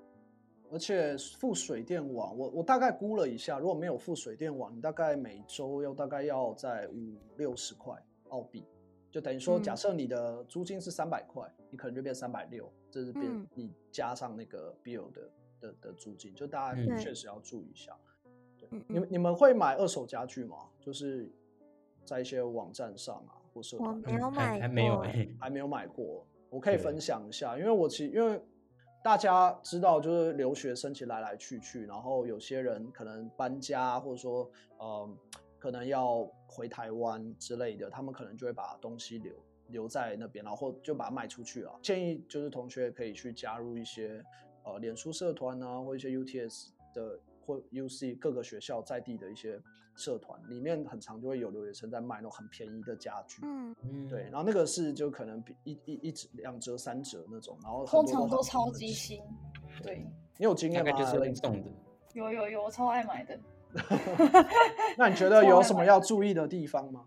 而且付水电网，我我大概估了一下，如果没有付水电网，你大概每周要大概要在五六十块澳币，就等于说，假设你的租金是三百块，嗯、你可能就变三百六，这是变你加上那个 bill 的的的租金，就大家确实要注意一下。你们你们会买二手家具吗？就是。在一些网站上啊，或社团，我没有买过，还没有，还没有买过。我可以分享一下，因为我其实因为大家知道，就是留学生其实来来去去，然后有些人可能搬家，或者说呃，可能要回台湾之类的，他们可能就会把东西留留在那边，然后就把它卖出去了。建议就是同学可以去加入一些呃脸书社团啊，或一些 UTS 的或 UC 各个学校在地的一些。社团里面很常就会有留学生在卖那种很便宜的家具，嗯嗯，对，然后那个是就可能比一一一折两折三折那种，然后通常都超级新，对，你有经验吗？就是送的，有有有，我超爱买的。那你觉得有什么要注意的地方吗？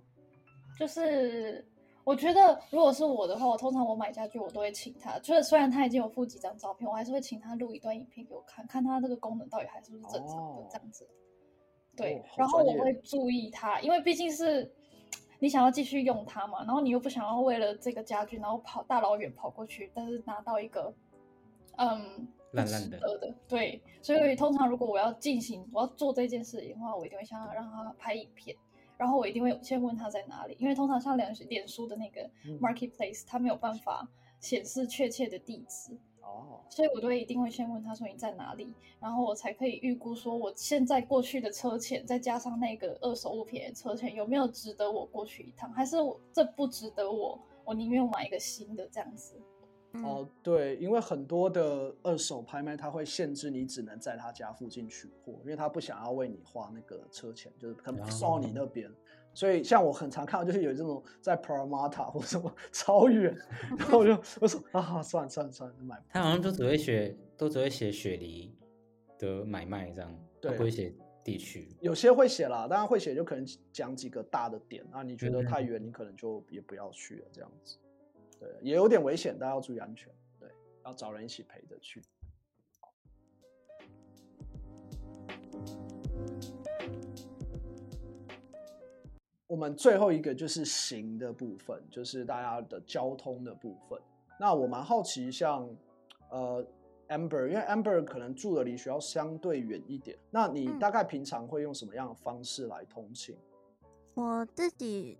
就是。我觉得，如果是我的话，我通常我买家具，我都会请他。就是虽然他已经有附几张照片，我还是会请他录一段影片给我看，看他这个功能到底还是不是正常的这样子。对，哦、然后我会注意它，因为毕竟是你想要继续用它嘛，然后你又不想要为了这个家具，然后跑大老远跑过去，但是拿到一个嗯烂烂的，的。对，所以通常如果我要进行我要做这件事情的话，我一定会想要让他拍影片。然后我一定会先问他在哪里，因为通常像脸脸书的那个 marketplace，它没有办法显示确切的地址哦，所以我都一定会先问他说你在哪里，然后我才可以预估说我现在过去的车钱，再加上那个二手物品的车钱有没有值得我过去一趟，还是我这不值得我，我宁愿买一个新的这样子。哦，对，因为很多的二手拍卖，他会限制你只能在他家附近取货，因为他不想要为你花那个车钱，就是可能送到你那边。嗯、所以像我很常看到，就是有这种在 Parramatta 或什么 超远，然后我就我说啊，算了算了算了，买。他好像都只会写，都只会写雪梨的买卖这样，对，不会写地区。有些会写啦，当然会写，就可能讲几个大的点。那你觉得太远，你可能就也不要去了，这样子。对，也有点危险，大家要注意安全。对，要找人一起陪着去。我们最后一个就是行的部分，就是大家的交通的部分。那我蛮好奇像，像呃，Amber，因为 Amber 可能住的离学校相对远一点，那你大概平常会用什么样的方式来通勤？我自己。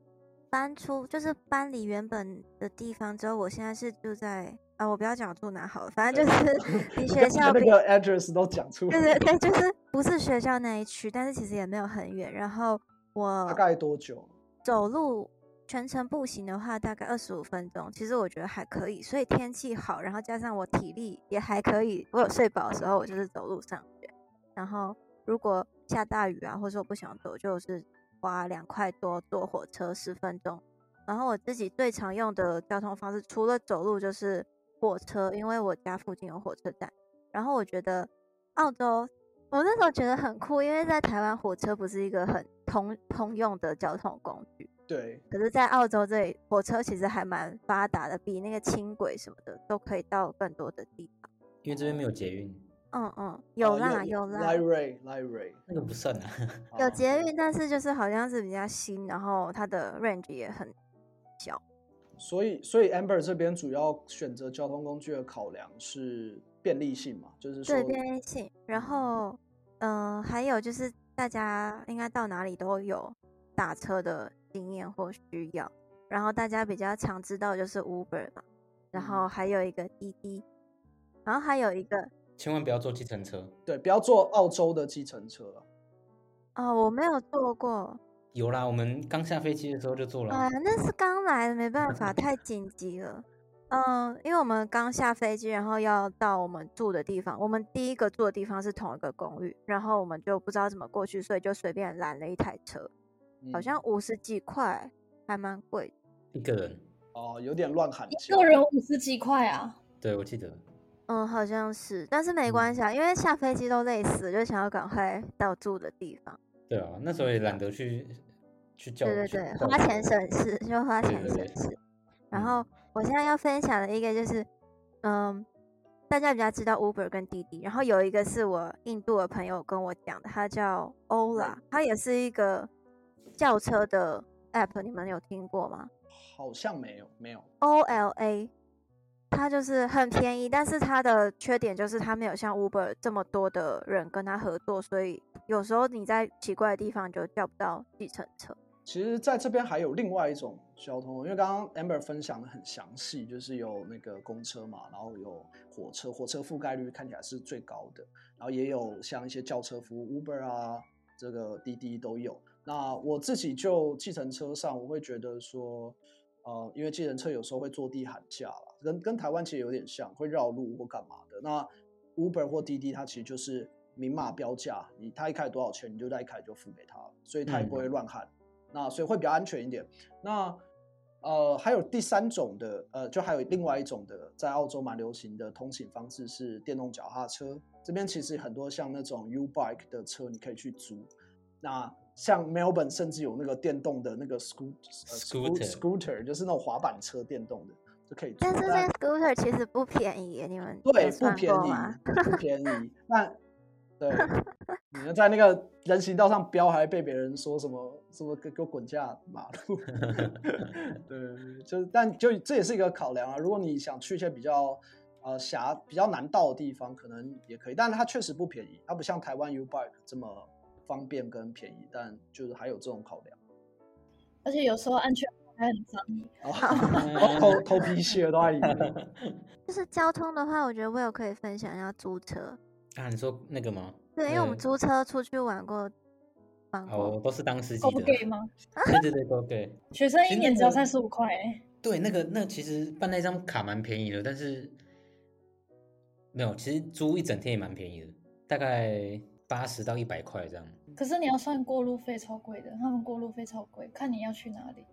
搬出就是搬离原本的地方之后，我现在是住在啊，我不要讲我住哪好了，反正就是离学校那个 address 都讲出来。对对对，就是不是学校那一区，但是其实也没有很远。然后我大概多久？走路全程步行的话，大概二十五分钟。其实我觉得还可以，所以天气好，然后加上我体力也还可以，我有睡饱的时候，我就是走路上学。然后如果下大雨啊，或者我不想走，就是花两块多坐火车十分钟。然后我自己最常用的交通方式，除了走路就是火车，因为我家附近有火车站。然后我觉得澳洲，我那时候觉得很酷，因为在台湾火车不是一个很通通用的交通工具。对。可是，在澳洲这里，火车其实还蛮发达的，比那个轻轨什么的都可以到更多的地方。因为这边没有捷运。嗯嗯，有啦、哦、有啦。Light Rail，Light Rail，那个不算啊。有捷运，但是就是好像是比较新，然后它的 range 也很小。所以，所以 Amber 这边主要选择交通工具的考量是便利性嘛，就是说对便利性。然后，嗯、呃，还有就是大家应该到哪里都有打车的经验或需要。然后大家比较常知道就是 Uber 嘛，然后还有一个滴滴，然后还有一个千万不要坐计程车，对，不要坐澳洲的计程车。哦，我没有坐过。有啦，我们刚下飞机的时候就坐了。啊，那是刚来的，没办法，太紧急了。嗯，因为我们刚下飞机，然后要到我们住的地方。我们第一个住的地方是同一个公寓，然后我们就不知道怎么过去，所以就随便拦了一台车，好像五十几块，还蛮贵。一个人？哦，有点乱喊。一个人五十几块啊？对，我记得。嗯，好像是，但是没关系啊，因为下飞机都累死，就想要赶快到住的地方。对啊，那时候也懒得去去叫。对对对，花钱省事就花钱省事。对对对。然后我现在要分享的一个就是，嗯，大家比较知道 Uber 跟滴滴，然后有一个是我印度的朋友跟我讲的，他叫 Ola，他也是一个轿车的 app，你们有听过吗？好像没有，没有。O L A。它就是很便宜，但是它的缺点就是它没有像 Uber 这么多的人跟他合作，所以有时候你在奇怪的地方就叫不到计程车。其实，在这边还有另外一种交通，因为刚刚 Amber 分享的很详细，就是有那个公车嘛，然后有火车，火车覆盖率看起来是最高的，然后也有像一些轿车服务，Uber 啊，这个滴滴都有。那我自己就计程车上，我会觉得说。呃，因为计程车有时候会坐地喊价了，跟跟台湾其实有点像，会绕路或干嘛的。那 Uber 或滴滴它其实就是明码标价，你他一开多少钱，你就在一开就付给他，所以他也不会乱喊。嗯、那所以会比较安全一点。那呃，还有第三种的，呃，就还有另外一种的，在澳洲蛮流行的通勤方式是电动脚踏车。这边其实很多像那种 U Bike 的车，你可以去租。那像 Melbourne 甚至有那个电动的那个 scoot, scooter scooter，就是那种滑板车电动的就可以。但是那 scooter 其实不便宜，你们对不便宜，不便宜。那对，你们在那个人行道上飙，还被别人说什么什么给给我滚下马路。对，就是但就这也是一个考量啊。如果你想去一些比较呃狭比较难到的地方，可能也可以，但是它确实不便宜，它不像台湾 U Bike 这么。方便跟便宜，但就是还有这种考量，而且有时候安全还很脏，头头皮屑都在里面。就是交通的话，我觉得我有可以分享一下租车啊。你说那个吗？对，因为我们租车出去玩过，玩过哦，都是当司机的。给吗？对对对，都给。学生一年只要三十五块。对，那个那其实办那张卡蛮便宜的，但是没有，其实租一整天也蛮便宜的，大概。八十到一百块这样，可是你要算过路费超贵的，他们过路费超贵，看你要去哪里。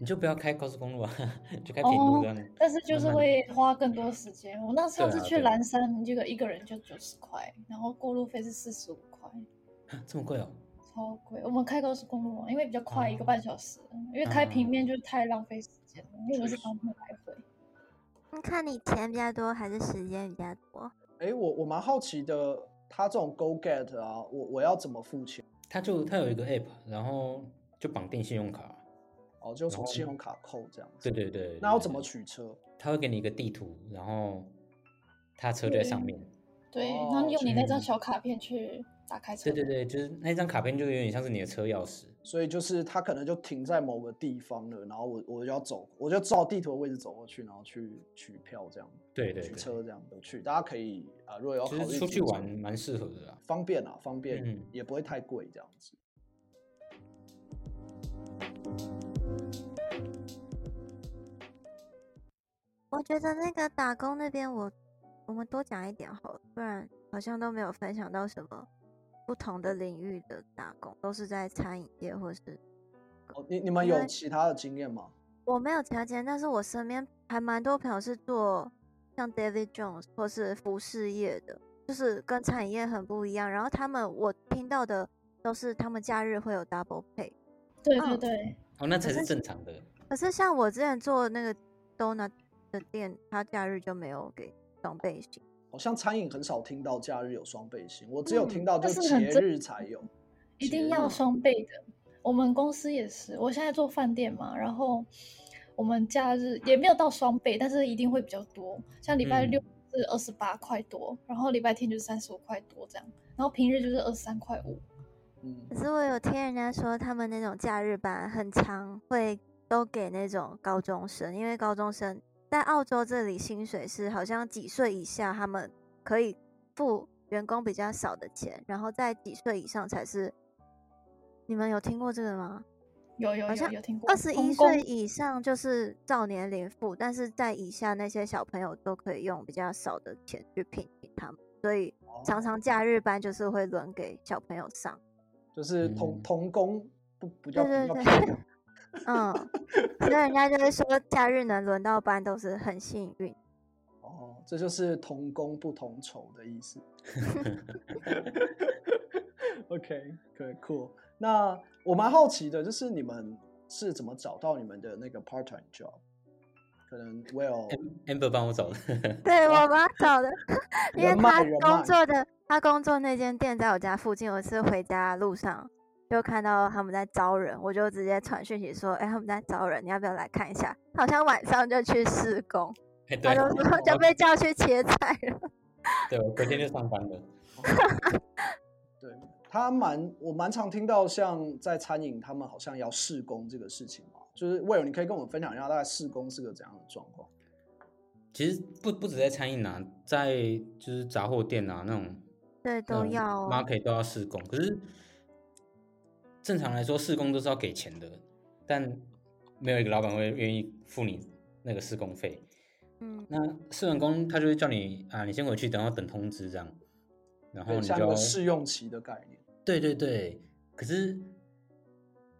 你就不要开高速公路啊，就开平路这样。Oh, 但是就是会花更多时间。我那上次去蓝山，这个一个人就九十块，然后过路费是四十五块，这么贵哦？超贵。我们开高速公路嘛，因为比较快，一个半小时。Oh. 因为开平面就是太浪费时间了，因为我是当天来回。你看你钱比较多还是时间比较多？哎、欸，我我蛮好奇的。他这种 Go Get 啊，我我要怎么付钱？他就他有一个 App，然后就绑定信用卡，哦，就从信用卡扣这样子。对对对。那要怎么取车？他会给你一个地图，然后他车就在上面。对，然后用你那张小卡片去打开车。对对对，就是那张卡片就有点像是你的车钥匙。所以就是他可能就停在某个地方了，然后我我就要走，我就照地图的位置走过去，然后去取票这样。对对，取车这样的去，大家可以啊、呃，如果要考虑出去玩，蛮适合的啦，方便啊，方便，嗯、也不会太贵这样子。我觉得那个打工那边，我我们多讲一点好了，不然好像都没有分享到什么。不同的领域的打工都是在餐饮业，或是哦，你你们有其他的经验吗？我没有其他经验，但是我身边还蛮多朋友是做像 David Jones 或是服饰业的，就是跟餐饮业很不一样。然后他们我听到的都是他们假日会有 double pay。对对对，哦，那才是正常的。可是，可是像我之前做那个 donut 的店，他假日就没有给双倍薪。好像餐饮很少听到假日有双倍薪，我只有听到就节日才有，嗯、一定要双倍的。我们公司也是，我现在做饭店嘛，然后我们假日也没有到双倍，但是一定会比较多。像礼拜六是二十八块多，嗯、然后礼拜天就是三十五块多这样，然后平日就是二十三块五。嗯，可是我有听人家说，他们那种假日班很常会都给那种高中生，因为高中生。在澳洲这里，薪水是好像几岁以下他们可以付员工比较少的钱，然后在几岁以上才是。你们有听过这个吗？有有有，有听过。二十一岁以上就是照年龄付，但是在以下那些小朋友都可以用比较少的钱去聘请他们，所以常常假日班就是会轮给小朋友上，就是童童工不不叫对对对。嗯，所以人家就会说，假日能轮到班都是很幸运。哦，这就是同工不同酬的意思。OK，可以，cool。那我蛮好奇的，就是你们是怎么找到你们的那个 part time job？可能 Will Amber 帮我找的。对，我帮他找的，因为他工作的他工作那间店在我家附近，我是回家路上。就看到他们在招人，我就直接传讯息说：“哎、欸，他们在招人，你要不要来看一下？”好像晚上就去试工，欸、他就说就被叫去切菜了。对，我隔天就上班了。对，他蛮我蛮常听到，像在餐饮，他们好像要试工这个事情嘛。就是 Will，你可以跟我们分享一下，大概试工是个怎样的状况？其实不不止在餐饮啊，在就是杂货店啊那种，对，都要 market 都要试工，可是。正常来说，试工都是要给钱的，但没有一个老板会愿意付你那个试工费。嗯，那试完工，他就会叫你啊，你先回去，等要等通知这样。然后你就要试用期的概念。对对对，可是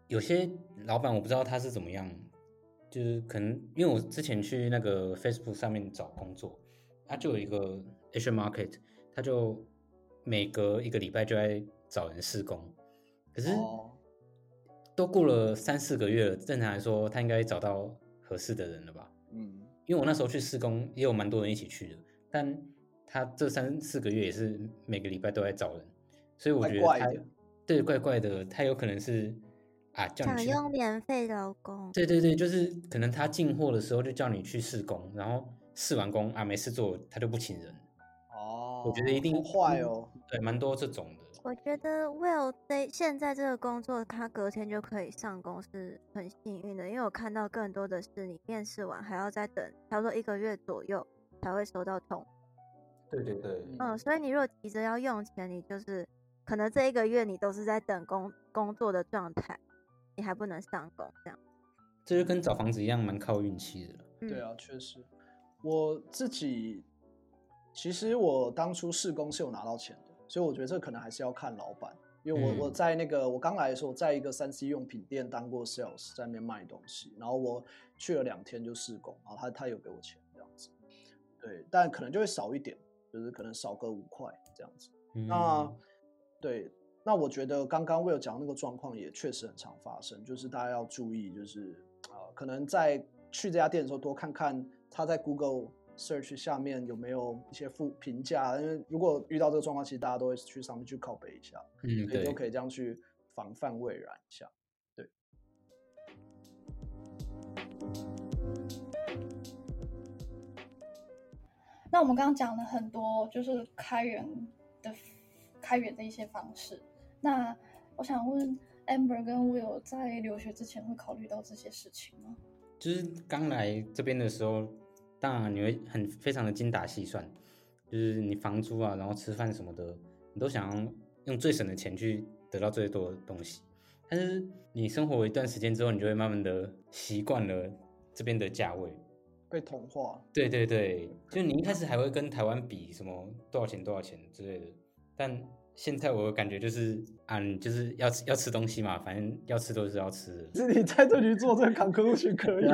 有些老板我不知道他是怎么样，就是可能因为我之前去那个 Facebook 上面找工作，他就有一个 Asian Market，他就每隔一个礼拜就在找人试工。可是都过了三四个月了，正常来说他应该找到合适的人了吧？嗯，因为我那时候去试工也有蛮多人一起去的，但他这三四个月也是每个礼拜都在找人，所以我觉得他怪怪对怪怪的，他有可能是啊叫你去想用免费劳工，对对对，就是可能他进货的时候就叫你去试工，然后试完工啊没事做他就不请人。哦，我觉得一定坏哦，对，蛮多这种的。我觉得 Will 在现在这个工作，他隔天就可以上工是很幸运的，因为我看到更多的是你面试完还要再等，差不多一个月左右才会收到通。对对对。嗯，所以你如果急着要用钱，你就是可能这一个月你都是在等工工作的状态，你还不能上工这样。这就跟找房子一样，蛮靠运气的。嗯、对啊，确实，我自己其实我当初试工是有拿到钱的。所以我觉得这可能还是要看老板，因为我、嗯、我在那个我刚来的时候，在一个三 C 用品店当过 sales，在那边卖东西，然后我去了两天就试工，然后他他有给我钱这样子，对，但可能就会少一点，就是可能少个五块这样子。嗯、那对，那我觉得刚刚 Will 讲那个状况也确实很常发生，就是大家要注意，就是啊、呃，可能在去这家店的时候多看看他在 Google。Search 下面有没有一些负评价？因为如果遇到这个状况，其实大家都会去上面去拷贝一下，嗯，对，都可以这样去防范未然一下。对。那我们刚刚讲了很多，就是开源的开源的一些方式。那我想问 Amber 跟 Will 在留学之前会考虑到这些事情吗？就是刚来这边的时候，当然你会很非常的精打细算，就是你房租啊，然后吃饭什么的，你都想要用最省的钱去得到最多的东西。但是你生活一段时间之后，你就会慢慢的习惯了这边的价位，被同化。对对对，就你一开始还会跟台湾比什么多少钱多少钱之类的，但现在我感觉就是啊，就是要吃要吃东西嘛，反正要吃都是要吃的。是 你在这里做这个 conclusion 可以，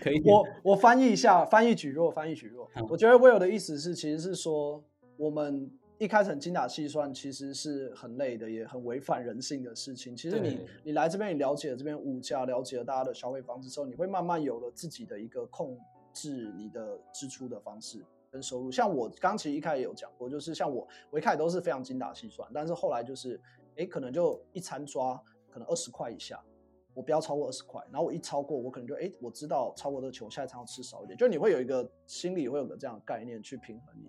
可以。我我翻译一下，翻译举弱，翻译举弱。嗯、我觉得 Will 的意思是，其实是说我们。一开始很精打细算，其实是很累的，也很违反人性的事情。其实你你来这边，你了解了这边物价，了解了大家的消费方式之后，你会慢慢有了自己的一个控制你的支出的方式跟收入。像我刚其实一开始也有讲过，就是像我我一开始都是非常精打细算，但是后来就是哎，可能就一餐抓可能二十块以下。我不要超过二十块，然后我一超过，我可能就哎，我知道超过这个球，下一餐要吃少一点。就你会有一个心里会有个这样的概念去平衡你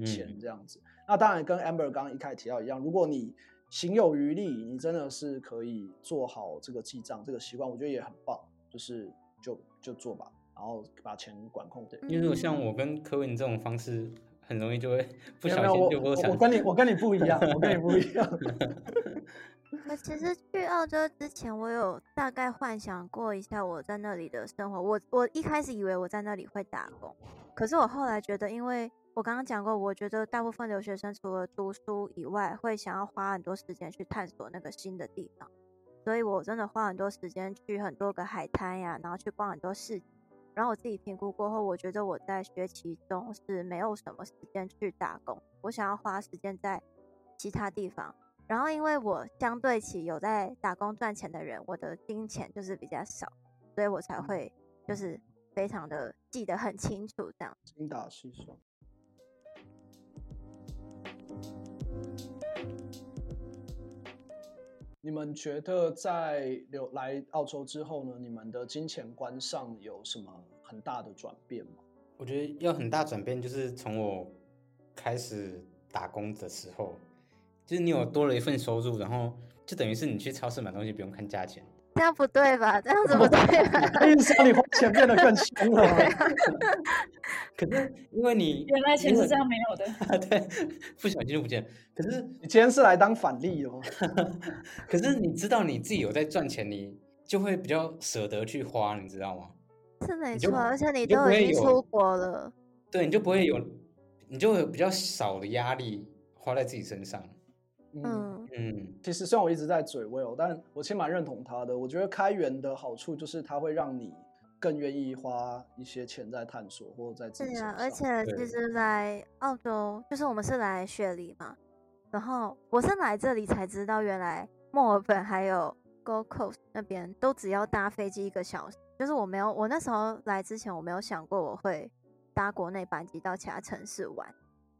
的钱这样子。嗯嗯，那当然跟 Amber 刚刚一开始提到一样，如果你行有余力，你真的是可以做好这个记账这个习惯，我觉得也很棒。就是就就做吧，然后把钱管控对。因为如果像我跟柯文这种方式，很容易就会不小心就我我跟你我跟你不一样，我跟你不一样。我其实去澳洲之前，我有大概幻想过一下我在那里的生活。我我一开始以为我在那里会打工，可是我后来觉得，因为我刚刚讲过，我觉得大部分留学生除了读书以外，会想要花很多时间去探索那个新的地方，所以我真的花很多时间去很多个海滩呀，然后去逛很多市集。然后我自己评估过后，我觉得我在学期中是没有什么时间去打工，我想要花时间在其他地方。然后，因为我相对起有在打工赚钱的人，我的金钱就是比较少，所以我才会就是非常的记得很清楚这样。精打细算。你们觉得在留来澳洲之后呢？你们的金钱观上有什么很大的转变吗？我觉得要很大转变，就是从我开始打工的时候。就是你有多了一份收入，然后就等于是你去超市买东西不用看价钱，这样不对吧？这样子不对吧？意思让你花钱变得更凶了。可是因为你原来钱是这样没有的，对，不小心就不见。可是你今天是来当反例哦。可是你知道你自己有在赚钱，你就会比较舍得去花，你知道吗？是没错，而且你都已经出国了，对，你就不会有，你就会有比较少的压力花在自己身上。嗯嗯，其实虽然我一直在嘴 Will，但我其实蛮认同他的。我觉得开源的好处就是它会让你更愿意花一些钱在探索或者在自己。对啊，而且其实来澳洲，就是我们是来雪梨嘛，然后我是来这里才知道，原来墨尔本还有 Gold Coast 那边都只要搭飞机一个小时。就是我没有，我那时候来之前我没有想过我会搭国内班机到其他城市玩。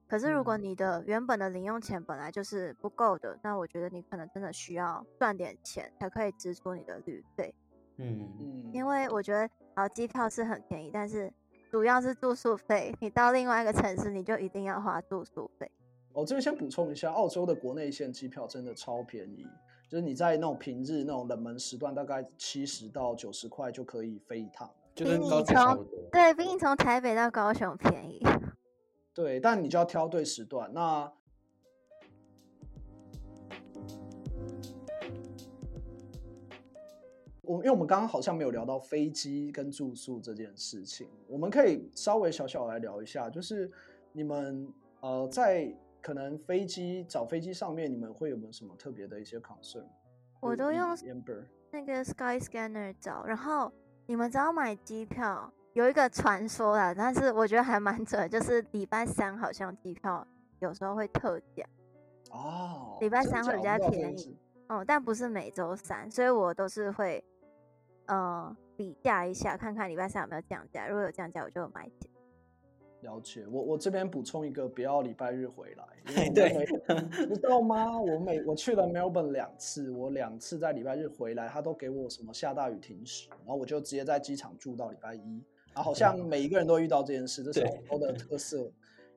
可是，如果你的原本的零用钱本来就是不够的，那我觉得你可能真的需要赚点钱才可以支出你的旅费。嗯嗯，因为我觉得，好，机票是很便宜，但是主要是住宿费。你到另外一个城市，你就一定要花住宿费。我这边先补充一下，澳洲的国内线机票真的超便宜，就是你在那种平日那种冷门时段，大概七十到九十块就可以飞一趟，就跟高铁差不多。对，比你从台北到高雄便宜。对，但你就要挑对时段。那我因为我们刚刚好像没有聊到飞机跟住宿这件事情，我们可以稍微小小来聊一下，就是你们呃在可能飞机找飞机上面，你们会有没有什么特别的一些 concern？我都用那个 Sky Scanner 找，然后你们只要买机票。有一个传说啦，但是我觉得还蛮准，就是礼拜三好像机票有时候会特价哦，礼拜三会比较便宜，哦，但不是每周三，所以我都是会呃比价一下，看看礼拜三有没有降价，如果有降价，我就买起。了解，我我这边补充一个，不要礼拜日回来，对，你知道吗？我每我去了 Melbourne 两次，我两次在礼拜日回来，他都给我什么下大雨停驶，然后我就直接在机场住到礼拜一。好像每一个人都遇到这件事，这是澳洲的特色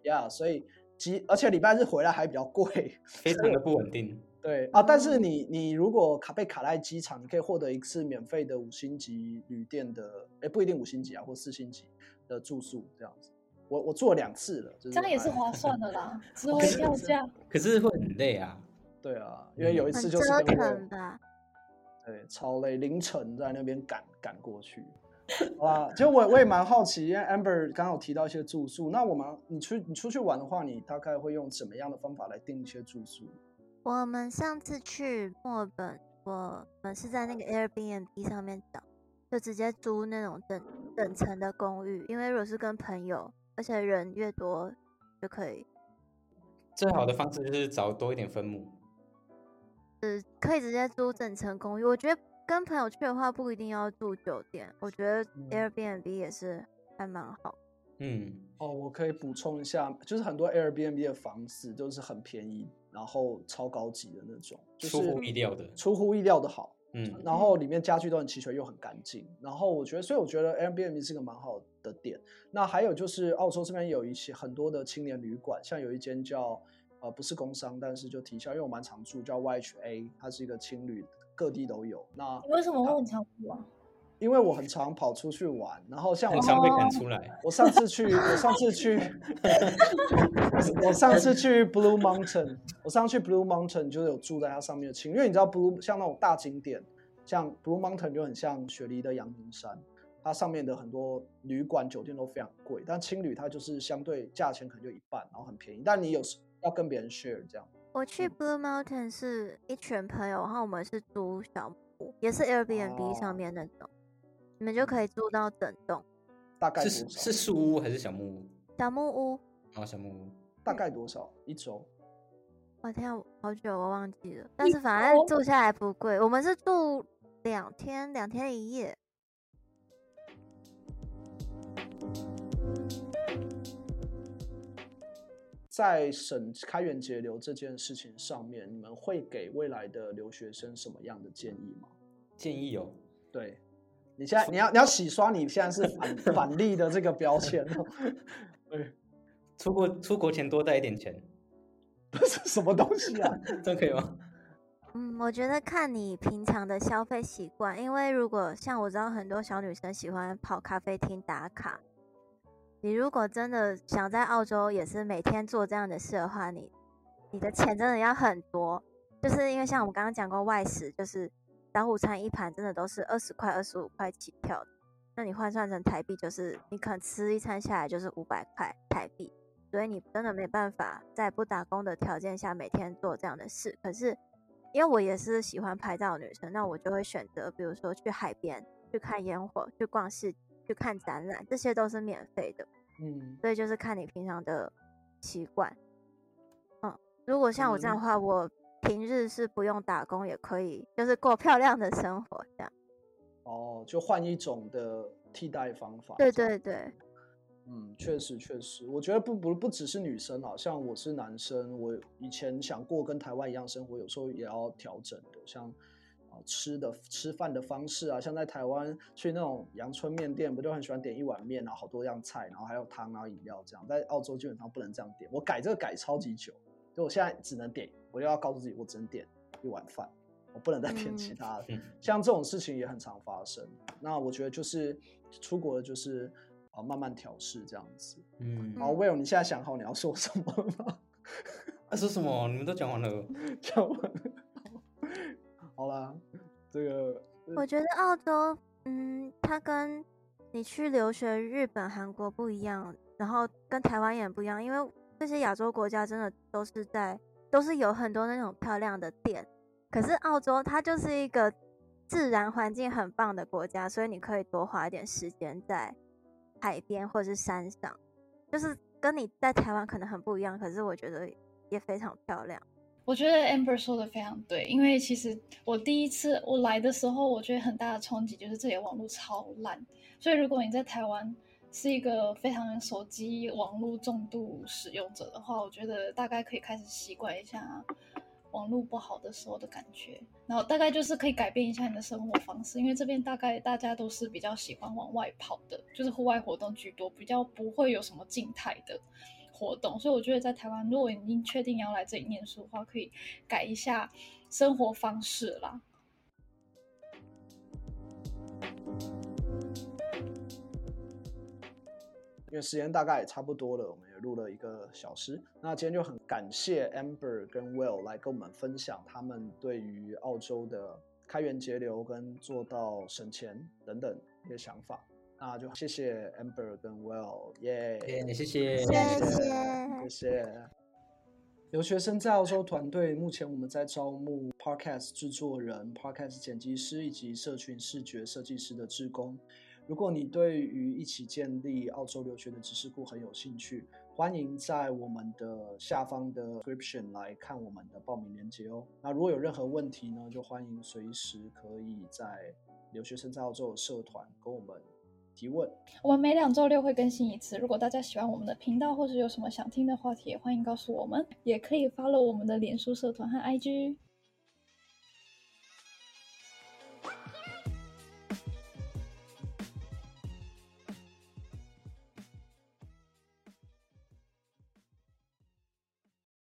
呀。yeah, 所以机，而且礼拜日回来还比较贵，非常的不稳定。对啊，但是你你如果卡被卡在机场，你可以获得一次免费的五星级旅店的，哎，不一定五星级啊，或四星级的住宿这样子。我我做了两次了，这样也是划算的啦，值回票价。可是会很累啊。对啊，因为有一次就是折腾的。对，超累，凌晨在那边赶赶过去。啊，其实我我也蛮好奇，因为 Amber 刚刚有提到一些住宿，那我们你出你出去玩的话，你大概会用什么样的方法来订一些住宿？我们上次去墨尔本，我们是在那个 Airbnb 上面找，就直接租那种等等层的公寓，因为如果是跟朋友，而且人越多就可以。最好的方式就是找多一点分母。呃，可以直接租整层公寓。我觉得跟朋友去的话，不一定要住酒店。我觉得 Airbnb 也是还蛮好。嗯，哦，我可以补充一下，就是很多 Airbnb 的房子都是很便宜，然后超高级的那种，就是出乎意料的，出乎意料的好。嗯，然后里面家具都很齐全又很干净。然后我觉得，所以我觉得 Airbnb 是个蛮好的点。那还有就是澳洲这边有一些很多的青年旅馆，像有一间叫。呃，不是工商，但是就提一下，因为我蛮常住，叫 YHA，它是一个青旅，各地都有。那你为什么会很常住啊？因为我很常跑出去玩，然后像我常被赶出来。我上次去，我上次去，我上次去 Blue Mountain，我上次去 Blue Mountain 就有住在它上面的青，因为你知道 Blue 像那种大景点，像 Blue Mountain 就很像雪梨的阳明山，它上面的很多旅馆酒店都非常贵，但青旅它就是相对价钱可能就一半，然后很便宜，但你有时。要跟别人 share 这样。我去 Blue Mountain 是一群朋友，然后我们是租小木屋，也是 Airbnb 上面那种，哦、你们就可以住到整栋。大概是是树屋还是小木屋？小木屋。啊、哦，小木屋。大概多少一周？我天，好久我忘记了，但是反正住下来不贵。我们是住两天，两天一夜。在省开源节流这件事情上面，你们会给未来的留学生什么样的建议吗？建议有，对，你现在你要你要洗刷你现在是反 反例的这个标签哦。对，出国出国前多带一点钱，这是什么东西啊？这可以吗？嗯，我觉得看你平常的消费习惯，因为如果像我知道很多小女生喜欢跑咖啡厅打卡。你如果真的想在澳洲也是每天做这样的事的话，你你的钱真的要很多，就是因为像我们刚刚讲过外食，就是早午餐一盘真的都是二十块、二十五块起跳，那你换算成台币，就是你可能吃一餐下来就是五百块台币，所以你真的没办法在不打工的条件下每天做这样的事。可是因为我也是喜欢拍照的女生，那我就会选择，比如说去海边去看烟火，去逛市。去看展览，这些都是免费的，嗯，所以就是看你平常的习惯，嗯，如果像我这样的话，嗯、我平日是不用打工也可以，就是过漂亮的生活这样。哦，就换一种的替代方法。对对对，嗯，确实确实，我觉得不不不只是女生，好像我是男生，我以前想过跟台湾一样生活，有时候也要调整的，像。吃的吃饭的方式啊，像在台湾去那种阳春面店，不就很喜欢点一碗面，然后好多样菜，然后还有汤，然后饮料这样。在澳洲基本上不能这样点，我改这个改超级久，就我现在只能点，我就要告诉自己，我只能点一碗饭，我不能再点其他的。嗯、像这种事情也很常发生。那我觉得就是出国的就是啊，慢慢调试这样子。嗯，好，Will，你现在想好你要说什么了吗？啊，说什么？你们都讲完了，讲完了。好啦，这个我觉得澳洲，嗯，它跟你去留学日本、韩国不一样，然后跟台湾也不一样，因为这些亚洲国家真的都是在，都是有很多那种漂亮的店，可是澳洲它就是一个自然环境很棒的国家，所以你可以多花一点时间在海边或是山上，就是跟你在台湾可能很不一样，可是我觉得也非常漂亮。我觉得 Amber 说的非常对，因为其实我第一次我来的时候，我觉得很大的冲击就是这里网络超烂。所以如果你在台湾是一个非常手机网络重度使用者的话，我觉得大概可以开始习惯一下网络不好的时候的感觉，然后大概就是可以改变一下你的生活方式，因为这边大概大家都是比较喜欢往外跑的，就是户外活动居多，比较不会有什么静态的。活动，所以我觉得在台湾，如果已经确定要来这里念书的话，可以改一下生活方式啦。因为时间大概也差不多了，我们也录了一个小时。那今天就很感谢 Amber 跟 Will 来跟我们分享他们对于澳洲的开源节流跟做到省钱等等一些想法。那就谢谢 Amber 跟 Will，耶、yeah，谢谢，谢谢，谢谢。留学生在澳洲团队，目前我们在招募 Podcast 制作人、Podcast 剪辑师以及社群视觉设计师的志工。如果你对于一起建立澳洲留学的知识库很有兴趣，欢迎在我们的下方的 description 来看我们的报名链接哦。那如果有任何问题呢，就欢迎随时可以在留学生在澳洲的社团跟我们提问。我们每两周六会更新一次。如果大家喜欢我们的频道，或是有什么想听的话题，也欢迎告诉我们，也可以 follow 我们的脸书社团和 IG。